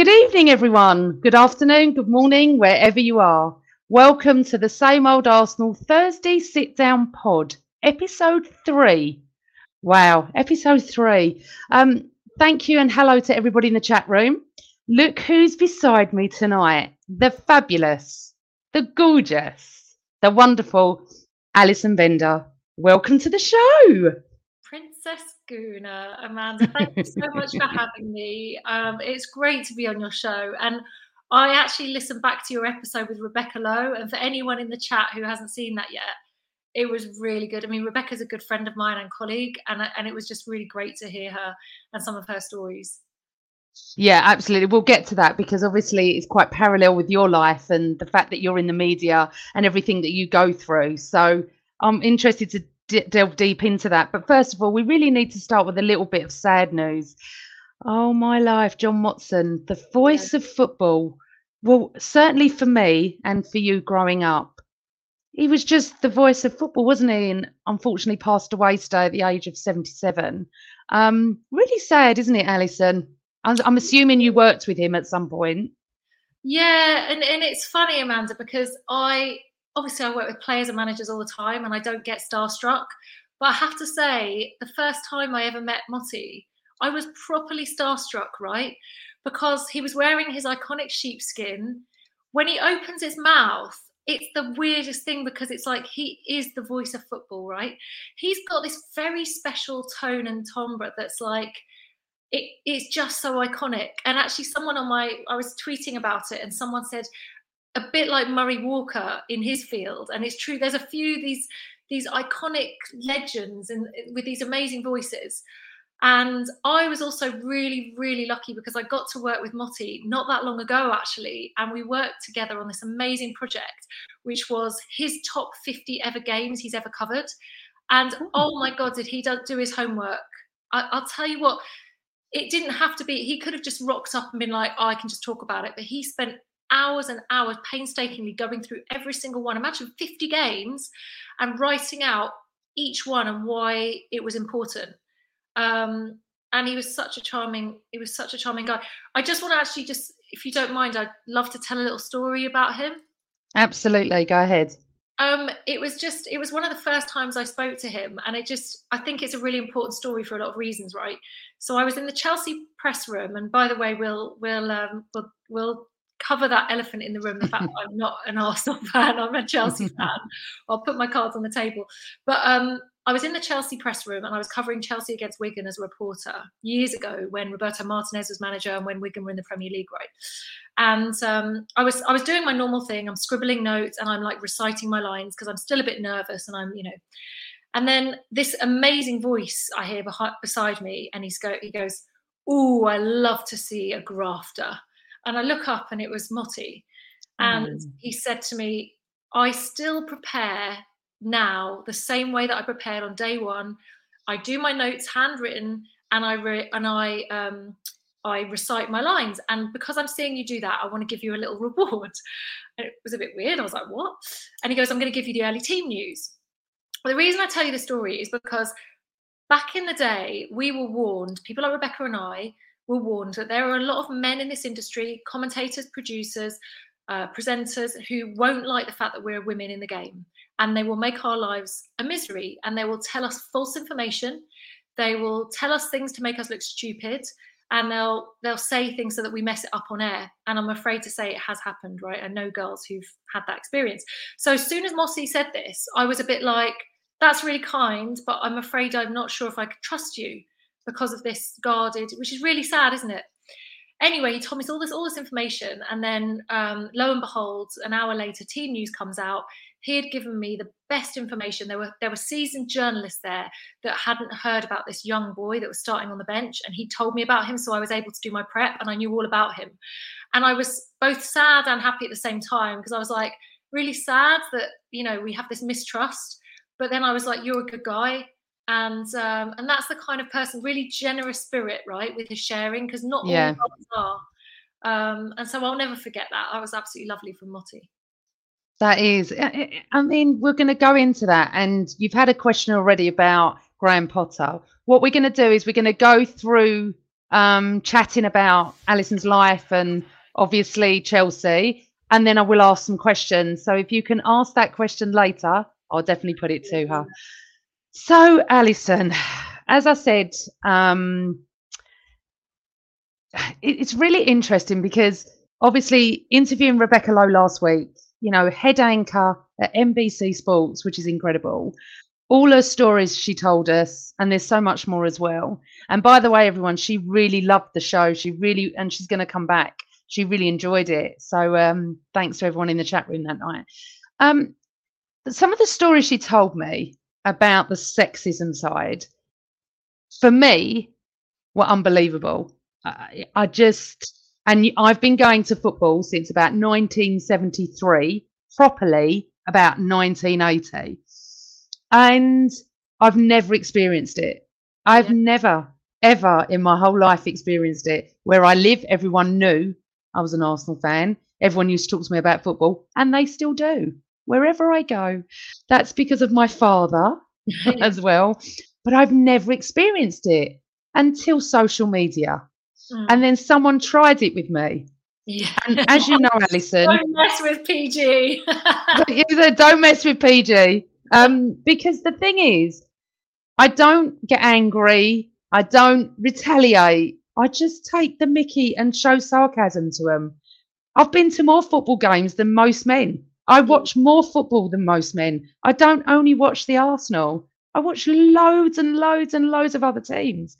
Good evening, everyone. Good afternoon, good morning, wherever you are. Welcome to the Same Old Arsenal Thursday Sit Down Pod, episode three. Wow, episode three. Um, thank you and hello to everybody in the chat room. Look who's beside me tonight the fabulous, the gorgeous, the wonderful Alison Bender. Welcome to the show. Princess Gooner, Amanda, thank you so much for having me. Um, it's great to be on your show. And I actually listened back to your episode with Rebecca Lowe. And for anyone in the chat who hasn't seen that yet, it was really good. I mean, Rebecca's a good friend of mine and colleague, and, and it was just really great to hear her and some of her stories. Yeah, absolutely. We'll get to that because obviously it's quite parallel with your life and the fact that you're in the media and everything that you go through. So I'm interested to delve deep into that. But first of all, we really need to start with a little bit of sad news. Oh, my life, John Motson, the voice of football. Well, certainly for me and for you growing up, he was just the voice of football, wasn't he? And unfortunately passed away today at the age of 77. Um, really sad, isn't it, Alison? I'm, I'm assuming you worked with him at some point. Yeah, and, and it's funny, Amanda, because I obviously I work with players and managers all the time and I don't get starstruck. But I have to say, the first time I ever met Motty, I was properly starstruck, right? Because he was wearing his iconic sheepskin. When he opens his mouth, it's the weirdest thing because it's like he is the voice of football, right? He's got this very special tone and timbre that's like, it, it's just so iconic. And actually, someone on my, I was tweeting about it, and someone said, a bit like Murray Walker in his field. And it's true, there's a few these these iconic legends and with these amazing voices. And I was also really, really lucky because I got to work with Motty not that long ago, actually. And we worked together on this amazing project, which was his top 50 ever games he's ever covered. And hmm. oh my God, did he do his homework? I, will tell you what, it didn't have to be, he could have just rocked up and been like, oh, I can just talk about it. But he spent hours and hours painstakingly going through every single one. Imagine 50 games and writing out each one and why it was important. Um, and he was such a charming, he was such a charming guy. I just want to actually just, if you don't mind, I'd love to tell a little story about him. Absolutely, go ahead. Um, it was just, it was one of the first times I spoke to him, and it just, I think it's a really important story for a lot of reasons, right? So I was in the Chelsea press room, and by the way, we'll, we'll, um, we'll, we'll cover that elephant in the room the fact that I'm not an Arsenal fan, I'm a Chelsea fan. I'll put my cards on the table. But um, I was in the Chelsea press room and I was covering Chelsea against Wigan as a reporter years ago when Roberto Martinez was manager and when Wigan were in the Premier League, right? And um, I was I was doing my normal thing. I'm scribbling notes and I'm like reciting my lines because I'm still a bit nervous and I'm you know. And then this amazing voice I hear behind, beside me, and he's go, he goes, "Oh, I love to see a grafter." And I look up, and it was Motty, and Mm. he said to me, "I still prepare now the same way that I prepared on day one. I do my notes handwritten, and I re- and I um, I recite my lines. And because I'm seeing you do that, I want to give you a little reward." And it was a bit weird. I was like, "What?" And he goes, "I'm going to give you the early team news." The reason I tell you the story is because back in the day, we were warned, people like Rebecca and I were warned that there are a lot of men in this industry, commentators, producers, uh, presenters, who won't like the fact that we're women in the game. And they will make our lives a misery and they will tell us false information. They will tell us things to make us look stupid and they'll they'll say things so that we mess it up on air and i'm afraid to say it has happened right i know girls who've had that experience so as soon as Motty said this i was a bit like that's really kind, but I'm afraid I'm not sure if I could trust you because of this guarded, which is really sad, isn't it? Anyway, he told me all this all this information, and then um, lo and behold, an hour later, Team News comes out. He had given me the best information. There were there were seasoned journalists there that hadn't heard about this young boy that was starting on the bench, and he told me about him, so I was able to do my prep, and I knew all about him. And I was both sad and happy at the same time because I was like really sad that you know we have this mistrust but then I was like, "You're a good guy," and um, and that's the kind of person, really generous spirit, right, with his sharing, because not Yeah. all are. Um, and so I'll never forget that. That was absolutely lovely from Motty. That is, I- I I mean, we're going to go into that. And you've had a question already about Graham Potter. What we're going to do is we're going to go through um, chatting about Alison's life and obviously Chelsea. And then I will ask some questions. So if you can ask that question later, I'll definitely put it to her. So, Alison, as I said, um, it- it's really interesting because obviously interviewing Rebecca Lowe last week, you know, head anchor at NBC Sports, which is incredible. All her stories she told us, and there's so much more as well. And by the way, everyone, she really loved the show. She really, and she's going to come back. She really enjoyed it. So um, thanks to everyone in the chat room that night. Um, some of the stories she told me about the sexism side, for me, were unbelievable. I, I just, and I've been going to football since about 1973, properly about 1980. And I've never experienced it. I've Yeah. never, ever in my whole life experienced it. Where I live, everyone knew I was an Arsenal fan. Everyone used to talk to me about football, and they still do. Wherever I go, that's because of my father as well. But I've never experienced it until social media. Mm. And then someone tried it with me. yeah. And as you know, Alison, Don't mess with PG. don't mess with PG. Um, because the thing is, I don't get angry. I don't retaliate. I just take the mickey and show sarcasm to them. I've been to more football games than most men. I watch more football than most men. I don't only watch the Arsenal. I watch loads and loads and loads of other teams.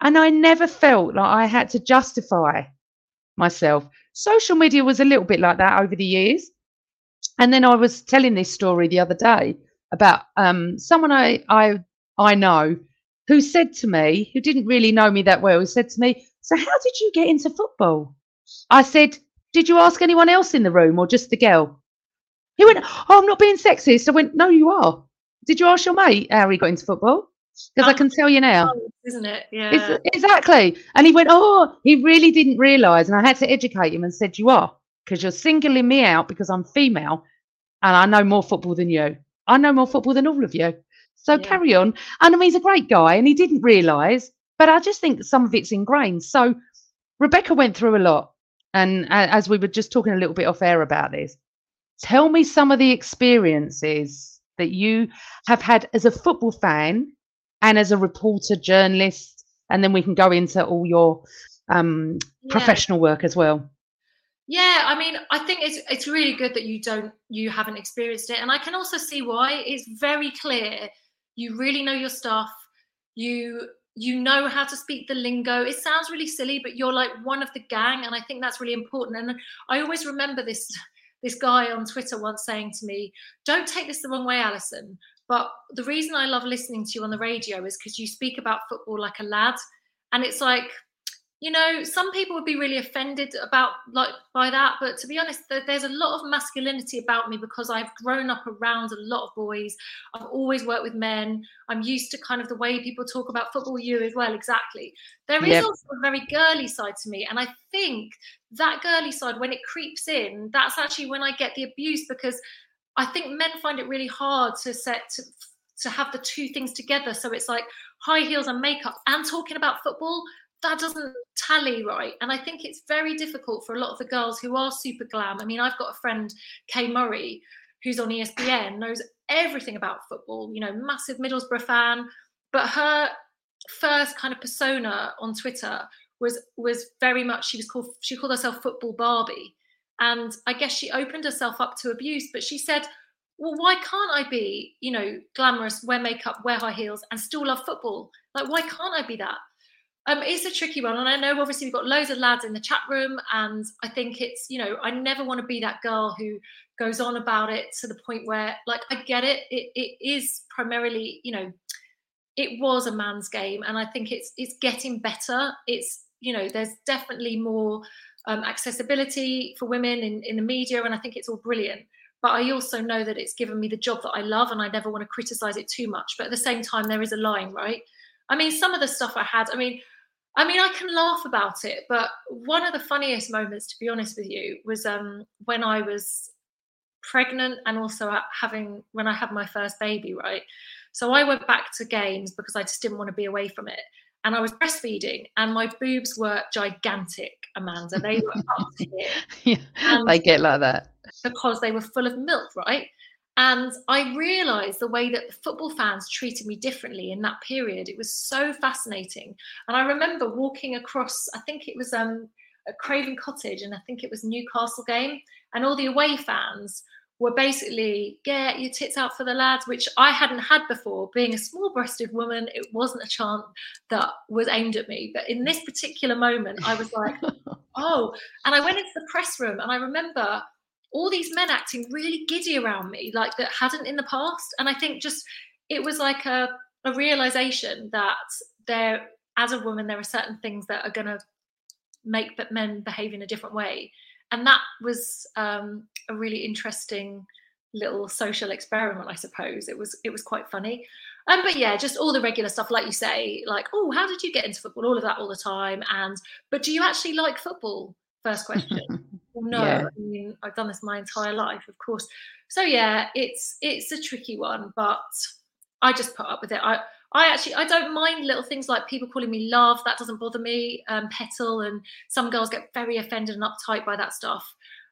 And I never felt like I had to justify myself. Social media was a little bit like that over the years. And then I was telling this story the other day about um, someone I, I I know who said to me, who didn't really know me that well, who said to me, "So how did you get into football?" I said, "Did you ask anyone else in the room or just the girl?" He went, "Oh, I'm not being sexist." I went, "No, you are. Did you ask your mate how he got into football?" Because I Oh, can tell you now. Isn't it? Yeah. It's- exactly. And he went, Oh, he really didn't realize. And I had to educate him and said, You are, because you're singling me out because I'm female and I know more football than you. I know more football than all of you. So Yeah. carry on. And I mean, he's a great guy and he didn't realize, but I just think some of it's ingrained. So Rebecca went through a lot. And uh, as we were just talking a little bit off air about this, tell me some of the experiences that you have had as a football fan and as a reporter, journalist, and then we can go into all your um, Yeah. professional work as well. Yeah, I mean, I think it's it's really good that you don't you haven't experienced it, and I can also see why. It's very clear. You really know your stuff. You you know how to speak the lingo. It sounds really silly, but you're like one of the gang, and I think that's really important. And I always remember this this guy on Twitter once saying to me, "Don't take this the wrong way, Alison, But the reason I love listening to you on the radio is because you speak about football like a lad. And it's like, you know, some people would be really offended about like by that, but to be honest, there's a lot of masculinity about me because I've grown up around a lot of boys. I've always worked with men. I'm used to kind of the way people talk about football. You as well, exactly. There is yep. also a very girly side to me, and I think that girly side, when it creeps in, that's actually when I get the abuse because I think men find it really hard to set to, to have the two things together. So it's like high heels and makeup and talking about football that doesn't tally right. And I think it's very difficult for a lot of the girls who are super glam. I mean, I've got a friend, Kay Murray, who's on ESPN, knows everything about football, you know, massive Middlesbrough fan. But her first kind of persona on Twitter was was very much she was called she called herself football Barbie. And I guess she opened herself up to abuse, but she said, Well, why can't I be, you know, glamorous, wear makeup, wear high heels, and still love football? Like, why can't I be that? Um, it's a tricky one, and I know obviously we've got loads of lads in the chat room, and I think it's you know I never want to be that girl who goes on about it to the point where like I get it, it it is primarily you know it was a man's game, and I think it's it's getting better. It's you know there's definitely more um, accessibility for women in in the media, and I think it's all brilliant. But I also know that it's given me the job that I love, and I never want to criticize it too much. But at the same time, there is a line, right? I mean, some of the stuff I had, I mean, I mean, I can laugh about it, but one of the funniest moments, to be honest with you, was um, when I was pregnant and also having when I had my first baby, right? So I went back to games because I just didn't want to be away from it. And I was breastfeeding, and my boobs were gigantic, Amanda. They were up here. yeah, they get like that because they were full of milk, right? And I realized the way that football fans treated me differently in that period. It was so fascinating. And I remember walking across, I think it was um, a Craven Cottage, and I think it was Newcastle game, and all the away fans were basically get your tits out for the lads, which I hadn't had before. Being a small breasted woman, it wasn't a chant that was aimed at me. But in this particular moment, I was like, oh. And I went into the press room and I remember all these men acting really giddy around me, like that hadn't in the past. And I think just it was like a, a realization that there, as a woman, there are certain things that are going to make men behave in a different way. And that was um, a really interesting little social experiment, I suppose. It was it was quite funny. Um, but yeah, just all the regular stuff, like you say, like, oh, how did you get into football? All of that all the time. And but do you actually like football? First question. no, yeah. I mean, I've done this my entire life, of course. So yeah, it's it's a tricky one, but I just put up with it. I I actually I don't mind little things like people calling me love. That doesn't bother me. Um, petal and some girls get very offended and uptight by that stuff.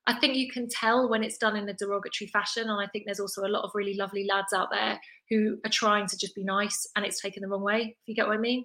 I think you can tell when it's done in a derogatory fashion, and I think there's also a lot of really lovely lads out there who are trying to just be nice, and it's taken the wrong way. If you get what I mean.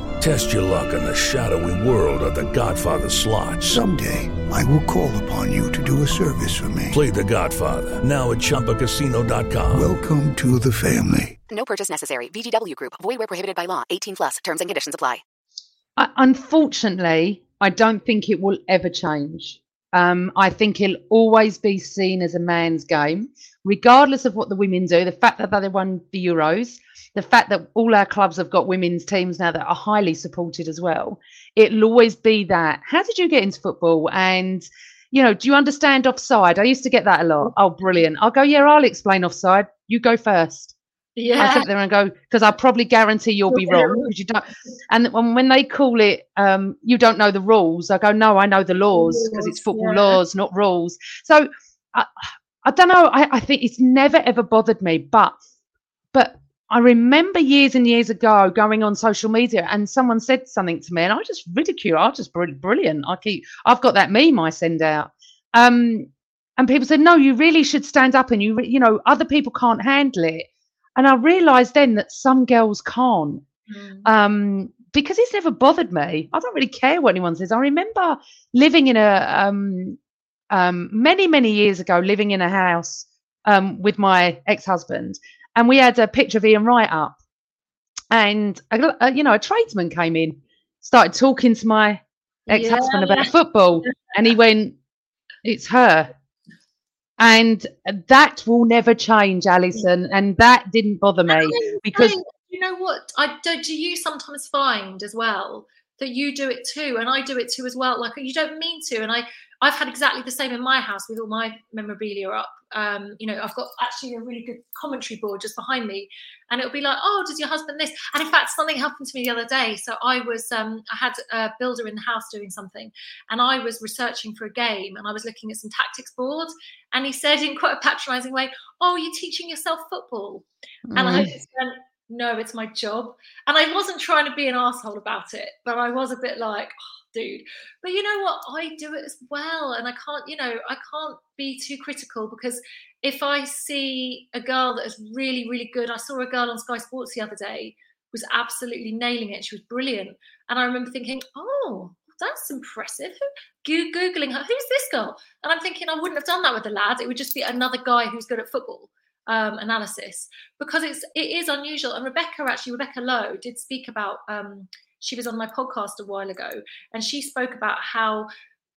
Test your luck in the shadowy world of The Godfather slot. Someday, I will call upon you to do a service for me. Play The Godfather, now at ChumbaCasino.com. Welcome to the family. No purchase necessary. VGW Group. Void where prohibited by law. 18 plus. Terms and conditions apply. Uh, unfortunately, I don't think it will ever change. Um, I think it'll always be seen as a man's game, regardless of what the women do. The fact that they won the Euros, the fact that all our clubs have got women's teams now that are highly supported as well. It'll always be that. How did you get into football? And you know, do you understand offside? I used to get that a lot. Oh, brilliant! I'll go. Yeah, I'll explain offside. You go first. Yeah. I sit there and go because I probably guarantee you'll be wrong because you don't. And when, when they call it, um, you don't know the rules. I go, no, I know the laws because it's football yeah. laws, not rules. So I, I don't know. I, I think it's never ever bothered me, but but I remember years and years ago going on social media and someone said something to me and I just ridiculed. I just brilliant. I keep I've got that meme I send out. Um, and people said, no, you really should stand up and you you know other people can't handle it. And I realised then that some girls can't. Mm. Um, because it's never bothered me. I don't really care what anyone says. I remember living in a um, um, many many years ago, living in a house um, with my ex-husband, and we had a picture of Ian Wright up, and a, a, you know a tradesman came in, started talking to my ex-husband yeah. about football, and he went, "It's her." And that will never change, Alison. And that didn't bother me because you know what? I don't. Do you sometimes find as well that you do it too, and I do it too as well? Like you don't mean to, and I I've had exactly the same in my house with all my memorabilia up. Um, you know, I've got actually a really good commentary board just behind me, and it'll be like, "Oh, does your husband this?" And in fact, something happened to me the other day. So I was, um, I had a builder in the house doing something, and I was researching for a game, and I was looking at some tactics boards, and he said in quite a patronising way, "Oh, you're teaching yourself football," mm. and I just went, "No, it's my job," and I wasn't trying to be an asshole about it, but I was a bit like. Oh, dude. But you know what? I do it as well. And I can't, you know, I can't be too critical because if I see a girl that is really, really good, I saw a girl on Sky Sports the other day was absolutely nailing it. She was brilliant. And I remember thinking, oh, that's impressive. Googling her, who's this girl? And I'm thinking, I wouldn't have done that with the lad. It would just be another guy who's good at football um, analysis because it's it is unusual. And Rebecca actually, Rebecca Lowe did speak about um, she was on my podcast a while ago, and she spoke about how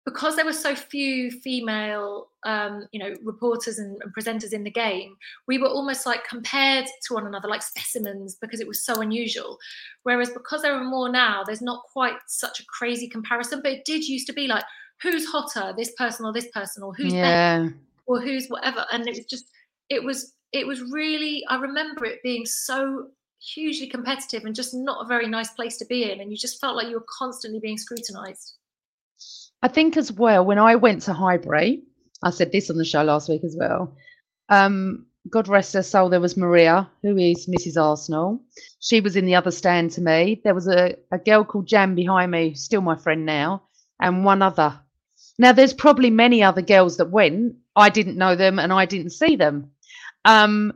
because there were so few female, um, you know, reporters and, and, presenters in the game, we were almost like compared to one another, like specimens, because it was so unusual. Whereas because there are more now, there's not quite such a crazy comparison. But it did used to be like, who's hotter, this person or this person, or who's yeah. better, or who's whatever, and it was just, it was, it was really. I remember it being so hugely competitive and just not a very nice place to be in. And you just felt like you were constantly being scrutinized. I think as well, when I went to Highbury, I said this on the show last week as well. Um, God rest her soul, there was Maria, who is Mrs. Arsenal. She was in the other stand to me. There was a, a girl called Jan behind me, still my friend now, and one other. Now, there's probably many other girls that went. I didn't know them and I didn't see them. Um,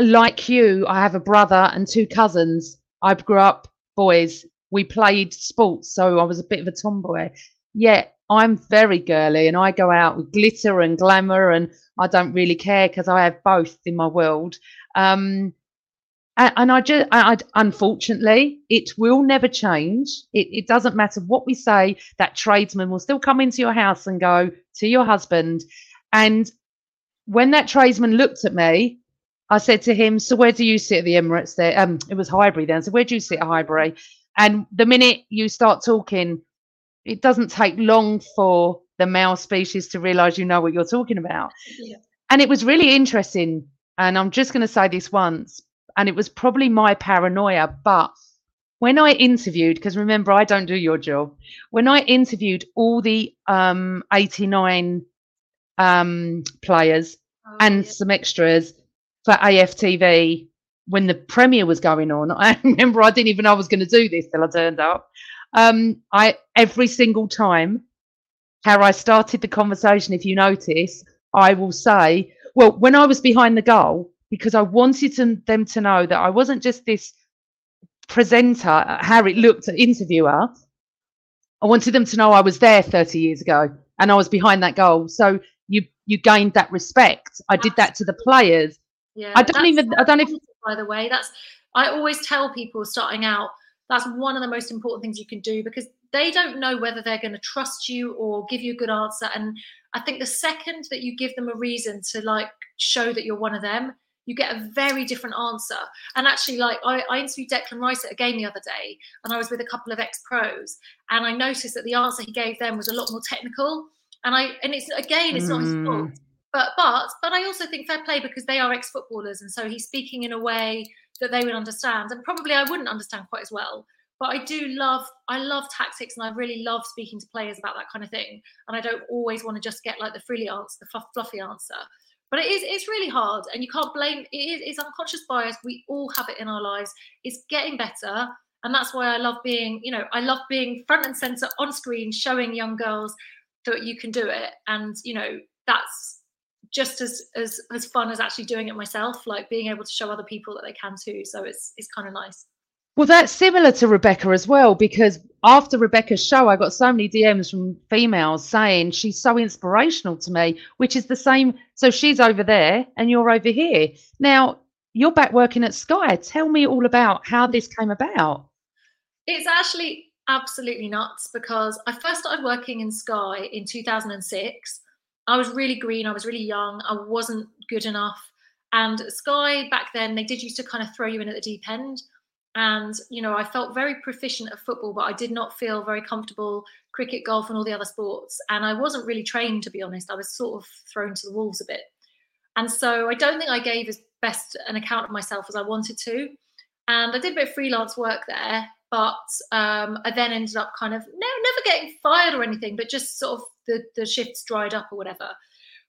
like you, I have a brother and two cousins. I grew up boys. We played sports, so I was a bit of a tomboy. Yet I'm very girly and I go out with glitter and glamour and I don't really care because I have both in my world. Um, and, I just, I, I, unfortunately, it will never change. It, it doesn't matter what we say, that tradesman will still come into your house and go to your husband. And when that tradesman looked at me, I said to him, "So where do you sit at the Emirates?" There, um, it was Highbury then. So where do you sit at Highbury? And the minute you start talking, it doesn't take long for the male species to realise you know what you're talking about. Yeah. And it was really interesting. And I'm just going to say this once, and it was probably my paranoia, but when I interviewed, because remember, I don't do your job, when I interviewed all the um, 89 um, players oh, and yeah. some extras, for AFTV when the premiere was going on. I remember I didn't even know I was going to do this till I turned up. Um, I every single time how I started the conversation, if you notice, I will say, well, when I was behind the goal, because I wanted to, them to know that I wasn't just this presenter, how it looked, interviewer. I wanted them to know I was there 30 years ago and I was behind that goal. So you you gained that respect. I did that to the players. Yeah, I don't even. I don't know. If, by the way, that's. I always tell people starting out that's one of the most important things you can do because they don't know whether they're going to trust you or give you a good answer. And I think the second that you give them a reason to like show that you're one of them, you get a very different answer. And actually, like I, I interviewed Declan Rice at a game the other day, and I was with a couple of ex pros, and I noticed that the answer he gave them was a lot more technical. And I and it's again, it's mm. not his fault but but but I also think fair play because they are ex-footballers, and so he's speaking in a way that they would understand, and probably I wouldn't understand quite as well. but I do love I love tactics and I really love speaking to players about that kind of thing. And I don't always want to just get like the frilly answer, the fluff, fluffy answer. But it is it's really hard, and you can't blame it. Is, it's unconscious bias. We all have it in our lives. It's getting better, and that's why I love being you know I love being front and center on screen, showing young girls that you can do it, and you know that's just as as as fun as actually doing it myself. Like being able to show other people that they can too. So it's it's kind of nice. Well, that's similar to Rebecca as well, because after Rebecca's show, I got so many DMs from females saying she's so inspirational to me, which is the same. So she's over there and you're over here. Now, you're back working at Sky. Tell me all about how this came about. It's actually absolutely nuts because I first started working in Sky in 2006. I was really green, I was really young, I wasn't good enough. And Sky back then, they did used to kind of throw you in at the deep end. And you know i felt very proficient at football but i did not feel very comfortable cricket golf and all the other sports. And i wasn't really trained to be honest. I was sort of thrown to the wolves a bit. And so i don't think i gave as best an account of myself as i wanted to. And i did a bit of freelance work there but um, i then ended up kind of no never getting fired or anything but just sort of the, the shifts dried up or whatever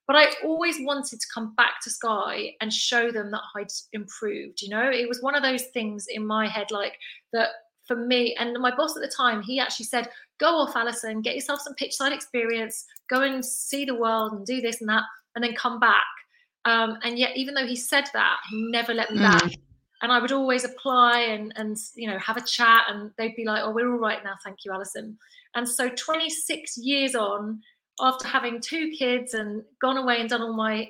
but I always wanted to come back to Sky and show them that I'd improved. You know, it was one of those things in my head, like that for me. And my boss at the time, he actually said, "Go off, Alison, get yourself some pitch side experience, go and see the world, and do this and that, and then come back." Um, and yet, even though he said that, he never let me mm. back. And I would always apply and and you know have a chat, and they'd be like, "Oh, we're all right now, thank you, Alison." And so, 26 years on, after having two kids and gone away and done all my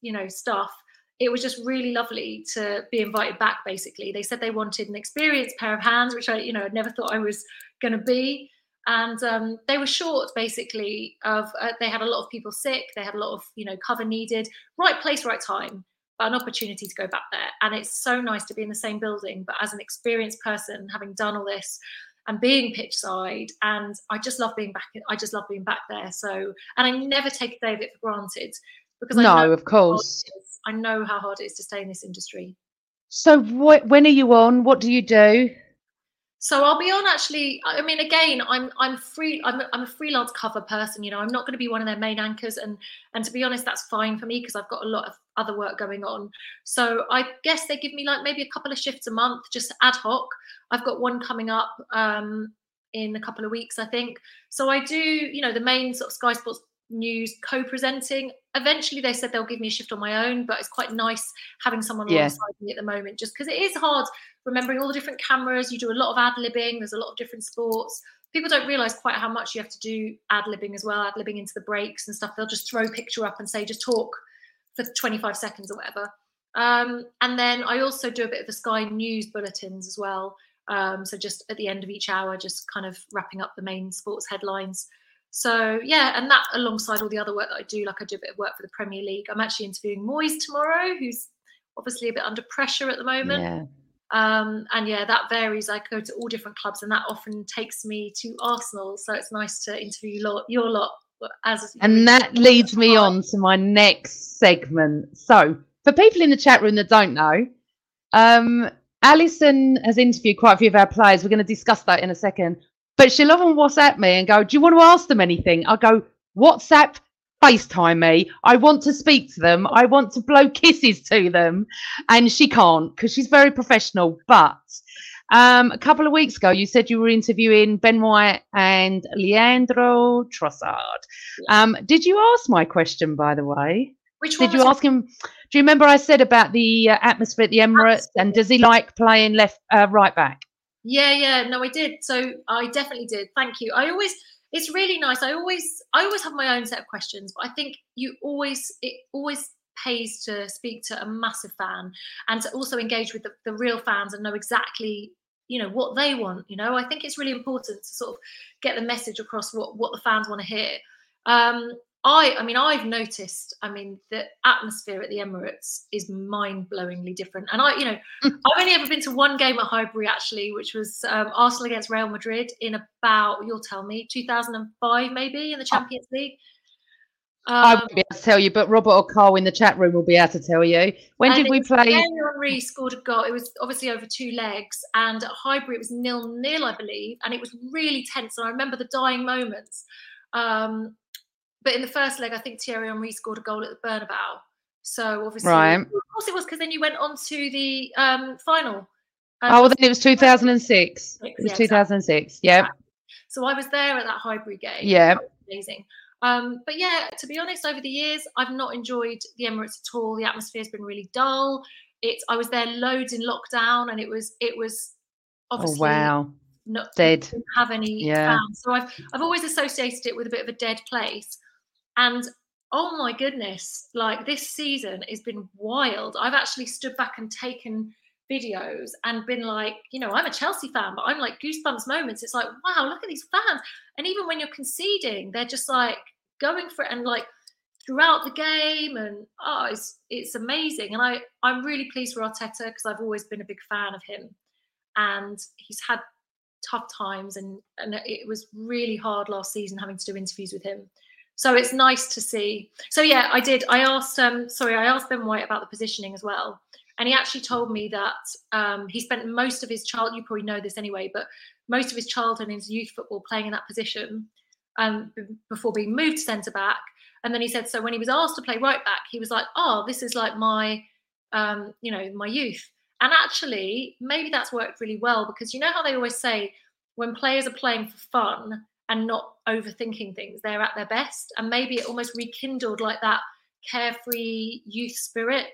you know stuff it was just really lovely to be invited back basically. They said they wanted an experienced pair of hands which i you know never thought i was going to be. And um, they were short basically of uh, they had a lot of people sick they had a lot of you know cover needed right place right time an opportunity to go back there. And it's so nice to be in the same building but as an experienced person having done all this and being pitch side and i just love being back i just love being back there. So and i never take a day of it for granted because no I know of course. i know how hard it is to stay in this industry. So what when are you on? What do you do so I'll be on actually. I mean, again, I'm I'm free. I'm I'm a freelance cover person. You know, I'm not going to be one of their main anchors, and and to be honest, that's fine for me because I've got a lot of other work going on. So I guess they give me like maybe a couple of shifts a month, just ad hoc. I've got one coming up um, in a couple of weeks, I think. So I do, you know, the main sort of Sky Sports news co-presenting. Eventually, they said they'll give me a shift on my own, but it's quite nice having someone yeah. alongside me at the moment, just because it is hard remembering all the different cameras. You do a lot of ad libbing. There's a lot of different sports. People don't realize quite how much you have to do ad libbing as well, ad libbing into the breaks and stuff. They'll just throw a picture up and say, just talk for 25 seconds or whatever. Um, and then I also do a bit of the Sky News bulletins as well. Um, so just at the end of each hour, just kind of wrapping up the main sports headlines. So yeah, and that alongside all the other work that I do, like I do a bit of work for the Premier League. I'm actually interviewing Moyes tomorrow, who's obviously a bit under pressure at the moment. Yeah. Um, and yeah, that varies. I go to all different clubs, and that often takes me to Arsenal. So it's nice to interview your lot, your lot as. And that leads me on to my next segment. So for people in the chat room that don't know, um, Alison has interviewed quite a few of our players. We're going to discuss that in a second. But she'll often WhatsApp me and go, Do you want to ask them anything? I go, WhatsApp, FaceTime me. I want to speak to them. I want to blow kisses to them. And she can't because she's very professional. But um, a couple of weeks ago, you said you were interviewing Ben White and Leandro Trossard. Um, did you ask my question, by the way? Which one? Did you ask him? Do you remember I said about the uh, atmosphere at the Emirates and does he like playing left, uh, right back? Yeah, yeah, no, I did. So I definitely did. Thank you. I always, it's really nice. I always, I always have my own set of questions, but I think you always, it always pays to speak to a massive fan and to also engage with the, the real fans and know exactly you know what they want you know i think it's really important to sort of get the message across what what the fans want to hear um I, I mean, I've noticed. I mean, the atmosphere at the Emirates is mind-blowingly different. And I, you know, mm. I've only ever been to one game at Highbury actually, which was um, Arsenal against Real Madrid in about, you'll tell me, 2005 maybe in the oh. Champions League. I Um, won't be able to tell you, but Robert or Carl in the chat room will be able to tell you. When did we play? Henry scored a goal. It was obviously over two legs, and at Highbury it was nil nil, I believe, and it was really tense. And I remember the dying moments. Um, but in the first leg, I think Thierry Henry scored a goal at the Bernabeu. So obviously, Right. of course, it was because then you went on to the um, final. Um, Oh, well, then it was 2006. It was yeah, 2006. Yeah. So I was there at that Highbury game. Yeah. Amazing. Um, but yeah, to be honest, over the years, I've not enjoyed the Emirates at all. The atmosphere's been really dull. It's I was there loads in lockdown, and it was it was Oh, obviously wow. not Dead. didn't have any Yeah. fans. So I've I've always associated it with a bit of a dead place. And oh my goodness, like this season has been wild. I've actually stood back and taken videos and been like, you know, I'm a Chelsea fan, but I'm like goosebumps moments. It's like, wow, look at these fans. And even when you're conceding, they're just like going for it and like throughout the game and oh it's it's amazing. And I I'm really pleased for Arteta because I've always been a big fan of him. And he's had tough times and and it was really hard last season having to do interviews with him. So it's nice to see. So yeah, I did. I asked um sorry, I asked Ben White about the positioning as well. And he actually told me that um, he spent most of his child, you probably know this anyway, but most of his childhood and his youth football playing in that position um, before being moved to centre back. And then he said, so when he was asked to play right back, he was like, oh, this is like my, um, you know, my youth. And actually, maybe that's worked really well because you know how they always say when players are playing for fun and not overthinking things, they're at their best. And maybe it almost rekindled like that carefree youth spirit.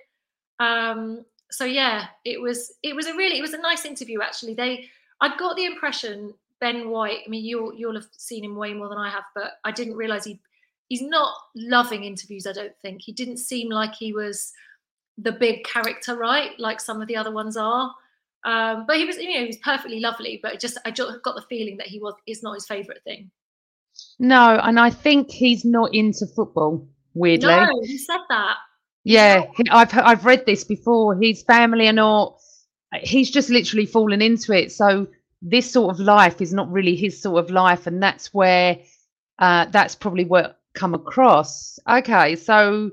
Um, so yeah, it was it was a really it was a nice interview actually. They I got the impression Ben White. I mean, you'll you'll have seen him way more than I have, but I didn't realize he he's not loving interviews. I don't think he didn't seem like he was the big character, right? Like some of the other ones are. Um, but he was, you know, he was perfectly lovely. But just I just got the feeling that he was is not his favorite thing. No, and I think he's not into football, weirdly. No, he said that. Yeah, I've I've read this before. His family are not. He's just literally fallen into it. So this sort of life is not really his sort of life, and that's where uh, that's probably what come across. Okay, so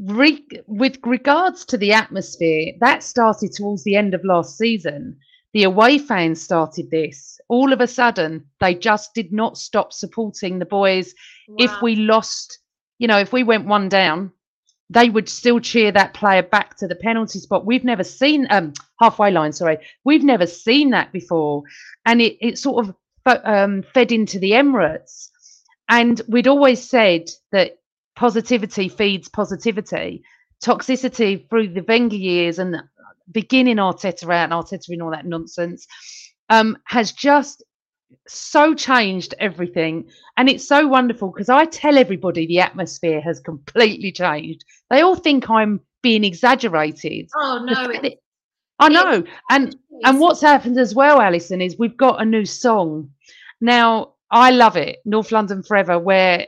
re- with regards to the atmosphere, that started towards the end of last season. The away fans started this. All of a sudden, they just did not stop supporting the boys. If we lost, you know, if we went one down, they would still cheer that player back to the penalty spot. We've never seen um halfway line, sorry. We've never seen that before. And it, it sort of um, fed into the Emirates. And we'd always said that positivity feeds positivity. Toxicity through the Wenger years and beginning Arteta out and Arteta and all that nonsense um, has just so changed everything. And it's so wonderful because i tell everybody the atmosphere has completely changed. They all think i'm being exaggerated. Oh no, it, i know. And and what's happened as well alison is we've got a new song. Now i love it north london forever where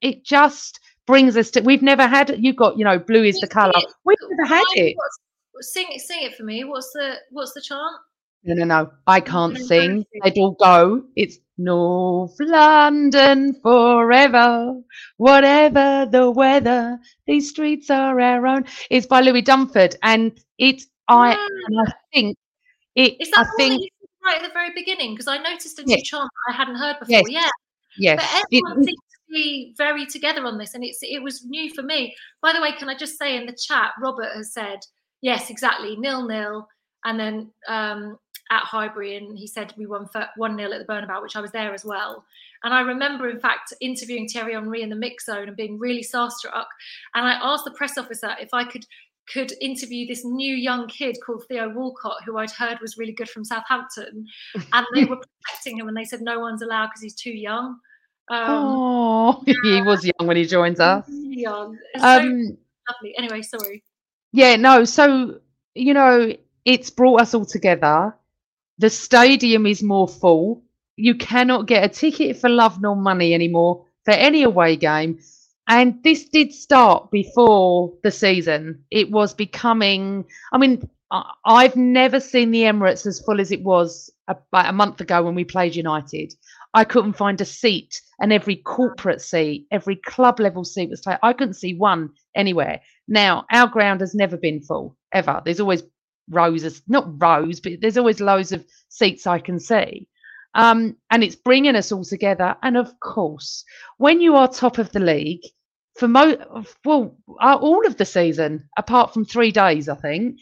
it just brings us to we've never had you've got you know blue is the color we've never had it sing it, sing it for me. What's the what's the chant? No, no, no. I can't gonna sing. They'd all go. It's North London forever. Whatever the weather, these streets are our own. It's by Louis Dunford. And it I ah. and I think it Is that I think you right at the very beginning? Because I noticed a Yes. new chant I hadn't heard before. Yes. Yeah. yes. But everyone seems to be very together on this, and it's it was new for me. By the way, can I just say in the chat, Robert has said yes, exactly, nil nil, and then um, at Highbury, and he said we won one nil at the Bernabeu, which I was there as well. And I remember, in fact, interviewing Thierry Henry in the mix zone and being really starstruck. And I asked the press officer if I could could interview this new young kid called Theo Walcott, who I'd heard was really good from Southampton, and they were protecting him, and they said no one's allowed because he's too young. Um, oh he was young when he joined us. young. So Um lovely. Anyway, sorry. Yeah, no. So, you know, it's brought us all together. The stadium is more full. You cannot get a ticket for love nor money anymore for any away game. And this did start before the season. It was becoming, I mean, I've never seen the Emirates as full as it was about a month ago when we played United. I couldn't find a seat and every corporate seat, every club level seat was taken. I couldn't see one anywhere. Now, our ground has never been full, ever. There's always rows of, not rows, but there's always loads of seats I can see. Um, and it's bringing us all together. And of course, when you are top of the league, for mo well, uh, all of the season, apart from three days, I think,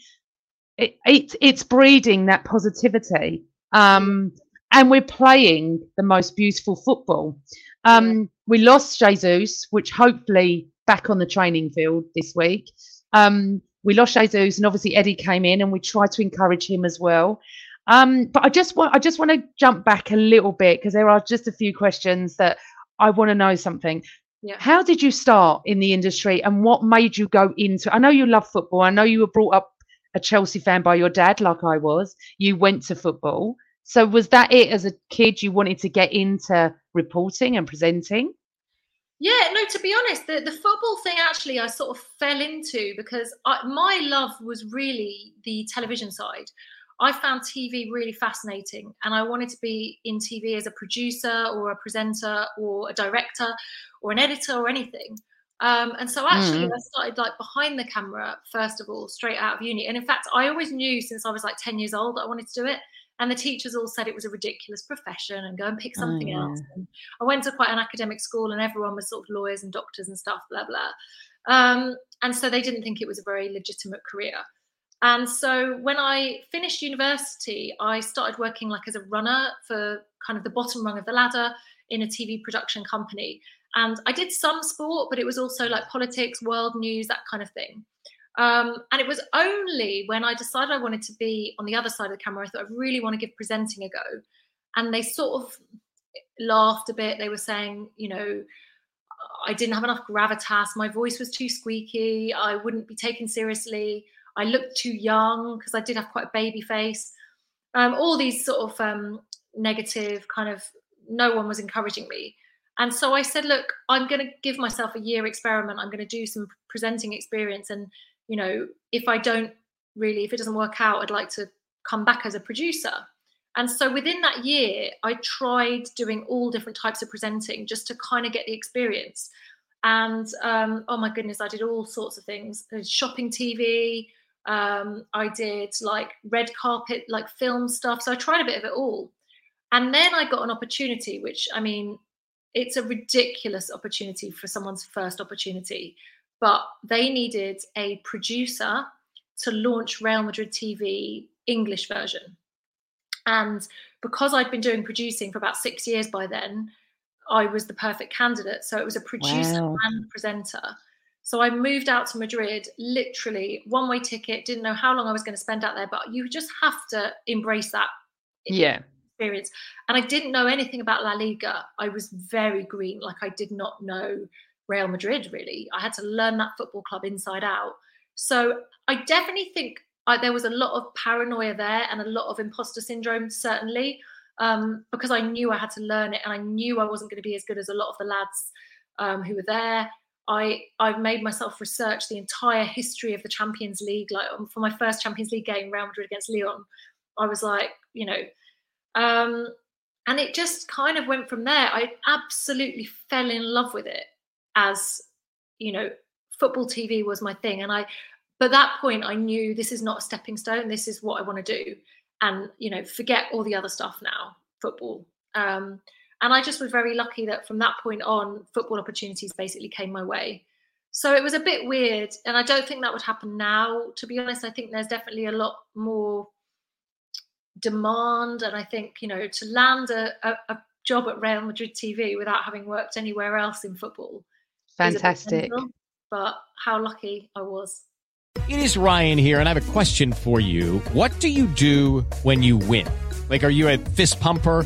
it, it it's breeding that positivity. Um, and we're playing the most beautiful football. Um, we lost Jesus, which hopefully back on the training field this week. Um, we lost Jesus, and obviously Eddie came in, and we tried to encourage him as well. Um, but I just want I just want to jump back a little bit because there are just a few questions that I want to know something. Yeah. How did you start in the industry, and what made you go into? I know you love football. I know you were brought up a Chelsea fan by your dad, like I was. You went to football. So was that it as a kid? You wanted to get into reporting and presenting? Yeah, no, to be honest, the, the football thing actually I sort of fell into because I, my love was really the television side. I found TV really fascinating and I wanted to be in TV as a producer or a presenter or a director or an editor or anything. Um, and so actually, Mm. I started like behind the camera first of all, straight out of uni. And in fact, I always knew since I was like 10 years old that I wanted to do it. And the teachers all said it was a ridiculous profession and go and pick something Oh, else. And I went to quite an academic school and everyone was sort of lawyers and doctors and stuff, blah, blah. Um, and so they didn't think it was a very legitimate career. And so when I finished university, I started working like as a runner for kind of the bottom rung of the ladder in a TV production company. And I did some sport, but it was also like politics, world news, that kind of thing. Um, and it was only when I decided I wanted to be on the other side of the camera, I thought I really want to give presenting a go. And they sort of laughed a bit. They were saying, you know, I didn't have enough gravitas. My voice was too squeaky. I wouldn't be taken seriously. I looked too young because I did have quite a baby face. Um, all these sort of um, negative kind of, no one was encouraging me. And so I said, look, I'm going to give myself a year experiment. I'm going to do some presenting experience. And, you know, if I don't really, if it doesn't work out, I'd like to come back as a producer. And so within that year, I tried doing all different types of presenting just to kind of get the experience. And um, oh my goodness, I did all sorts of things. Shopping TV. Um, I did like red carpet, like film stuff. So I tried a bit of it all. And then I got an opportunity, which I mean, it's a ridiculous opportunity for someone's first opportunity. But they needed a producer to launch Real Madrid TV English version. And because I'd been doing producing for about six years by then, I was the perfect candidate. So it was a producer Wow. and presenter. So I moved out to Madrid, literally one way ticket, didn't know how long I was going to spend out there, but you just have to embrace that Yeah. experience. And I didn't know anything about La Liga. I was very green, like I did not know Real Madrid really. I had to learn that football club inside out. So I definitely think I, there was a lot of paranoia there and a lot of imposter syndrome, certainly, um, because I knew I had to learn it and I knew I wasn't going to be as good as a lot of the lads um, who were there. I I've made myself research the entire history of the Champions League. Like um, for my first Champions League game, Real Madrid against Lyon, I was like, you know, um, and it just kind of went from there. I absolutely fell in love with it as you know, football TV was my thing, and I. But that point, I knew this is not a stepping stone. This is what I want to do, and you know, forget all the other stuff now. Football. Um, and I just was very lucky that from that point on, football opportunities basically came my way. So it was a bit weird, and I don't think that would happen now. To be honest, I think there's definitely a lot more demand, and I think you know to land a, a, a job at Real Madrid TV without having worked anywhere else in football. Is a bit Fantastic. mental, But how lucky I was. It is Ryan here, and I have a question for you. What do you do when you win? Like, are you a fist pumper?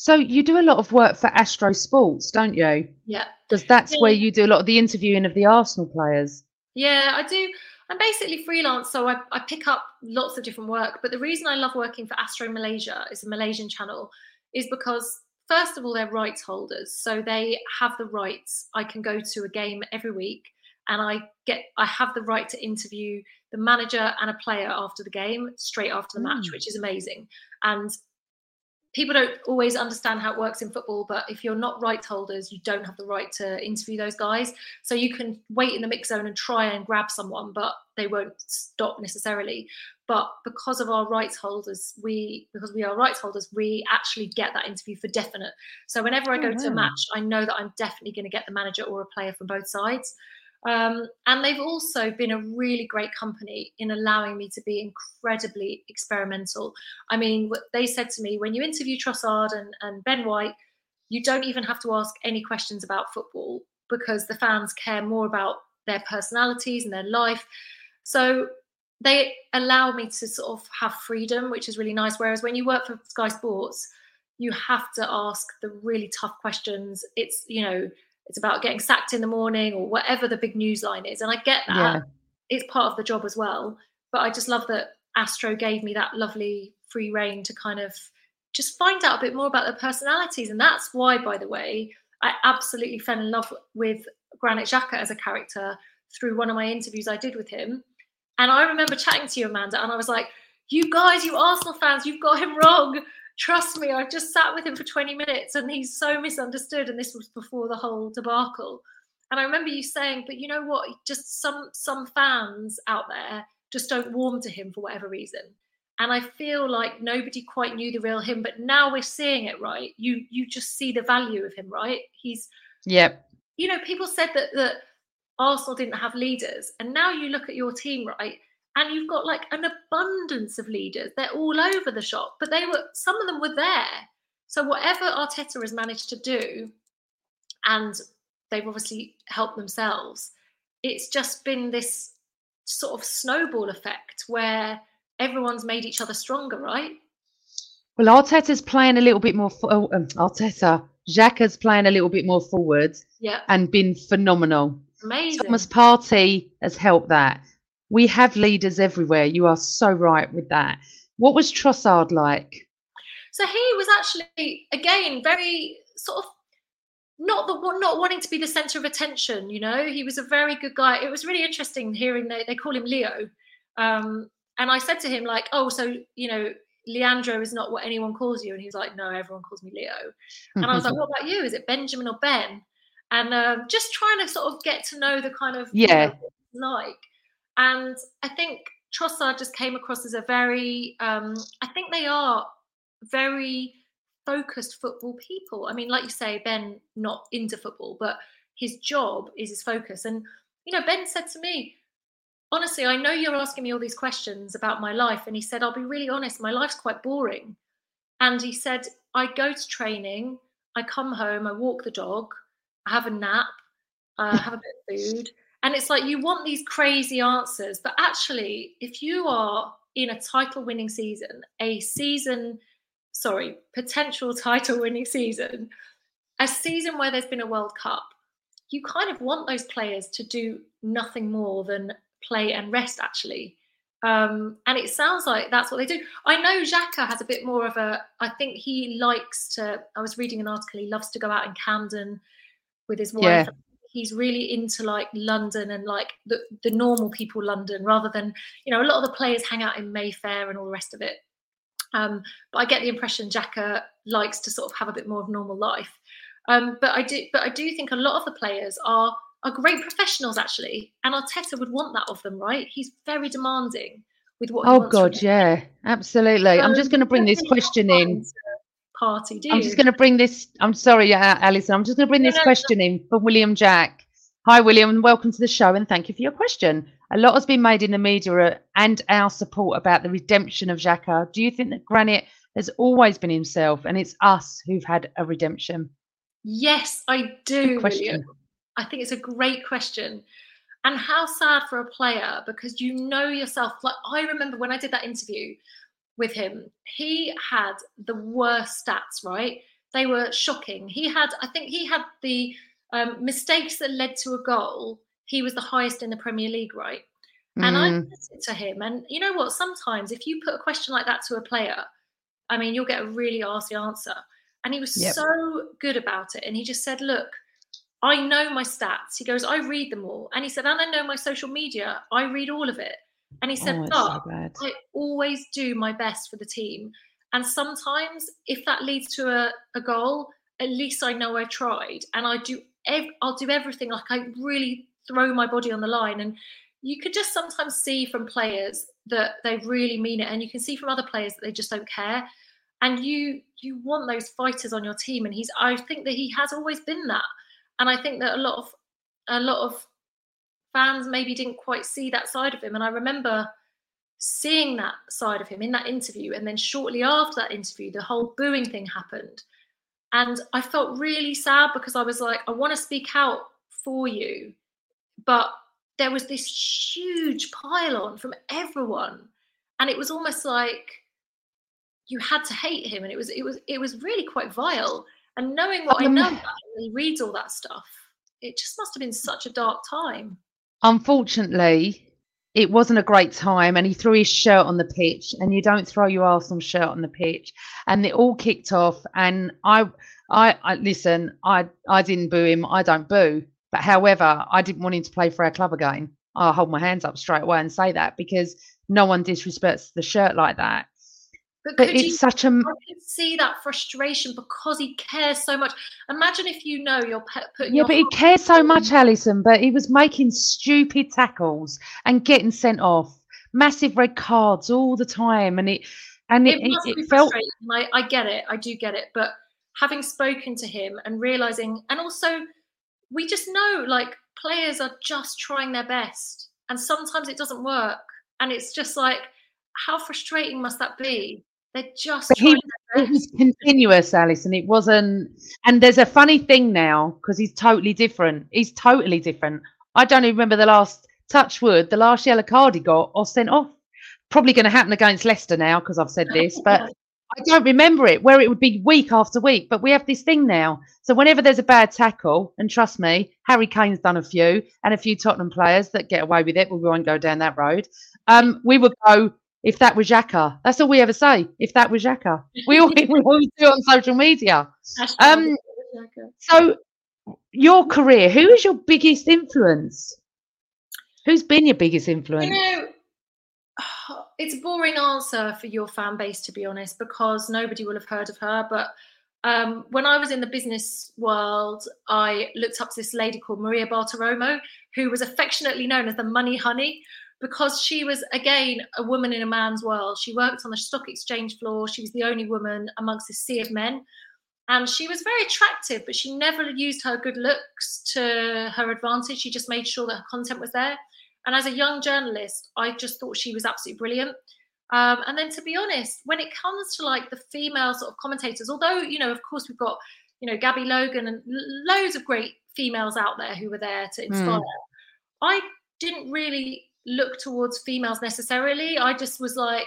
So you do a lot of work for Astro Sports, don't you? Yeah. Because that's Yeah. where you do a lot of the interviewing of the Arsenal players. Yeah, I do. I'm basically freelance, so I, I pick up lots of different work. But the reason I love working for Astro Malaysia, is a Malaysian channel, is because first of all they're rights holders, so they have the rights. I can go to a game every week, and I get I have the right to interview the manager and a player after the game, straight after the match, Mm. which is amazing. And people don't always understand how it works in football, but if you're not rights holders, you don't have the right to interview those guys. So you can wait in the mix zone and try and grab someone, but they won't stop necessarily. But because of our rights holders, we because we are rights holders, we actually get that interview for definite. So whenever I Oh, go to a match, I know that I'm definitely going to get the manager or a player from both sides. Um, and they've also been a really great company in allowing me to be incredibly experimental. I mean, what they said to me when you interview Trossard and, and Ben White, you don't even have to ask any questions about football because the fans care more about their personalities and their life. So they allow me to sort of have freedom, which is really nice. Whereas when you work for Sky Sports, you have to ask the really tough questions. It's, you know, it's about getting sacked in the morning or whatever the big news line is. And I get that. Yeah. It's part of the job as well. But I just love that Astro gave me that lovely free reign to kind of just find out a bit more about their personalities. And that's why, by the way, I absolutely fell in love with Granit Xhaka as a character through one of my interviews I did with him. And I remember chatting to you, Amanda, and I was like, you guys, you Arsenal fans, you've got him wrong. Trust me, I've just sat with him for 20 minutes and he's so misunderstood. And this was before the whole debacle. And I remember you saying, but you know what? Just some some fans out there just don't warm to him for whatever reason. And I feel like nobody quite knew the real him, but now we're seeing it, right? You you just see the value of him, right? He's Yep. you know, people said that that Arsenal didn't have leaders, and now you look at your team, right? And you've got like an abundance of leaders. They're all over the shop, but they were some of them were there. So whatever Arteta has managed to do, and they've obviously helped themselves, it's just been this sort of snowball effect where everyone's made each other stronger, right? Well, Arteta's playing a little bit more. fo- Oh, um, Arteta, Xhaka's playing a little bit more forwards Yeah. and been phenomenal. Amazing. Thomas Partey has helped that. We have leaders everywhere. You are so right with that. What was Trossard like? So he was actually again very sort of not the not wanting to be the center of attention. You know, he was a very good guy. It was really interesting hearing they they call him Leo, um, and I said to him like, oh, so you know. Leandro is not what anyone calls you, and he's like, "No, everyone calls me Leo." And I was like, "What about you? Is it Benjamin or Ben?" And um, just trying to sort of get to know the kind of Yeah. like. And I think Trossard just came across as a very, um, I think they are very focused football people. I mean, like you say, Ben not into football, but his job is his focus. And you know, Ben said to me, honestly, I know you're asking me all these questions about my life, and he said, I'll be really honest, my life's quite boring. And he said, I go to training, I come home, I walk the dog, I have a nap, I have a bit of food. And it's like you want these crazy answers, but actually, if you are in a title winning season, a season, sorry, potential title winning season, a season where there's been a World Cup, you kind of want those players to do nothing more than play and rest, actually. Um, and it sounds like that's what they do. I know Xhaka has a bit more of a, I think he likes to, I was reading an article, he loves to go out in Camden with his wife. Yeah. He's really into like London and like the, the normal people London rather than, you know, a lot of the players hang out in Mayfair and all the rest of it. Um, but I get the impression Xhaka likes to sort of have a bit more of normal life. Um, but I do, but I do think a lot of the players are are great professionals actually, and Arteta would want that of them, right? He's very demanding with what. he Oh God, yeah, absolutely. I'm just going to bring this question in. Party, do I'm just going to bring this. I'm sorry, uh, Alison. I'm just going to bring No, this no, no. question in for William Jack. Hi, William, and welcome to the show, and thank you for your question. A lot has been made in the media uh, and our support about the redemption of Xhaka. Do you think that Granit has always been himself, and it's us who've had a redemption? Yes, I do. question. William. I think it's a great question. And how sad for a player because you know yourself. Like, I remember when I did that interview with him, he had the worst stats, right? They were shocking. He had, I think he had the um, mistakes that led to a goal. He was the highest in the Premier League, right? And I Mm. listened to him. And you know what? Sometimes if you put a question like that to a player, I mean, you'll get a really arsy answer. And he was Yep. so good about it. And he just said, Look, I know my stats. He goes, I read them all. And he said, And I know my social media. I read all of it. And he said, Oh, But so. I always do my best for the team. And sometimes if that leads to a, a goal, at least I know I tried. And I do ev- I'll do everything like I really throw my body on the line. And you could just sometimes see from players that they really mean it. And you can see from other players that they just don't care. And you you want those fighters on your team. And he's I think that he has always been that. And I think that a lot of a lot of fans maybe didn't quite see that side of him. And I remember seeing that side of him in that interview. And then shortly after that interview, the whole booing thing happened. And I felt really sad because I was like, I want to speak out for you. But there was this huge pile-on from everyone. And it was almost like you had to hate him. And it was it was it was really quite vile. And knowing what I Um, know about him, he reads all that stuff. It just must have been such a dark time. Unfortunately, it wasn't a great time, and he threw his shirt on the pitch. And you don't throw your Arsenal shirt on the pitch. And it all kicked off. And I, I, I listen. I, I didn't boo him. I don't boo. But however, I didn't want him to play for our club again. I'll hold my hands up straight away and say that because no one disrespects the shirt like that. But, But it's you, such a- I could see that frustration because he cares so much. Imagine if you know you're pe- putting Yeah, your but he cares so much, Alison. But he was making stupid tackles and getting sent off, massive red cards all the time, and it and it, it it, be it felt. I, I get it. I do get it. But having spoken to him and realizing, and also, we just know like players are just trying their best, and sometimes it doesn't work, and it's just like, how frustrating must that be? They're just But he, their it was continuous, Alison. It wasn't. And there's a funny thing now because he's totally different. He's totally different. I don't even remember the last touch wood, the last yellow card he got or sent off. Probably going to happen against Leicester now because I've said this, but I don't remember it where it would be week after week. But we have this thing now. So whenever there's a bad tackle, and trust me, Harry Kane's done a few, and a few Tottenham players that get away with it. But we won't go down that road. Um, we would go if that was Xhaka. That's all we ever say. If that was Xhaka, we always, we always do on social media. Um, so your career, who is your biggest influence? Who's been your biggest influence? You know, it's a boring answer for your fan base, to be honest, because nobody will have heard of her. But um, when I was in the business world, I looked up to this lady called Maria Bartiromo, who was affectionately known as the Money Honey, because she was, again, a woman in a man's world. She worked on the stock exchange floor. She was the only woman amongst a sea of men. And she was very attractive, but she never used her good looks to her advantage. She just made sure that her content was there. And as a young journalist, I just thought she was absolutely brilliant. Um, and then to be honest, when it comes to like the female sort of commentators, although, you know, of course, we've got, you know, Gabby Logan and loads of great females out there who were there to inspire. I didn't really look towards females necessarily. I just was like,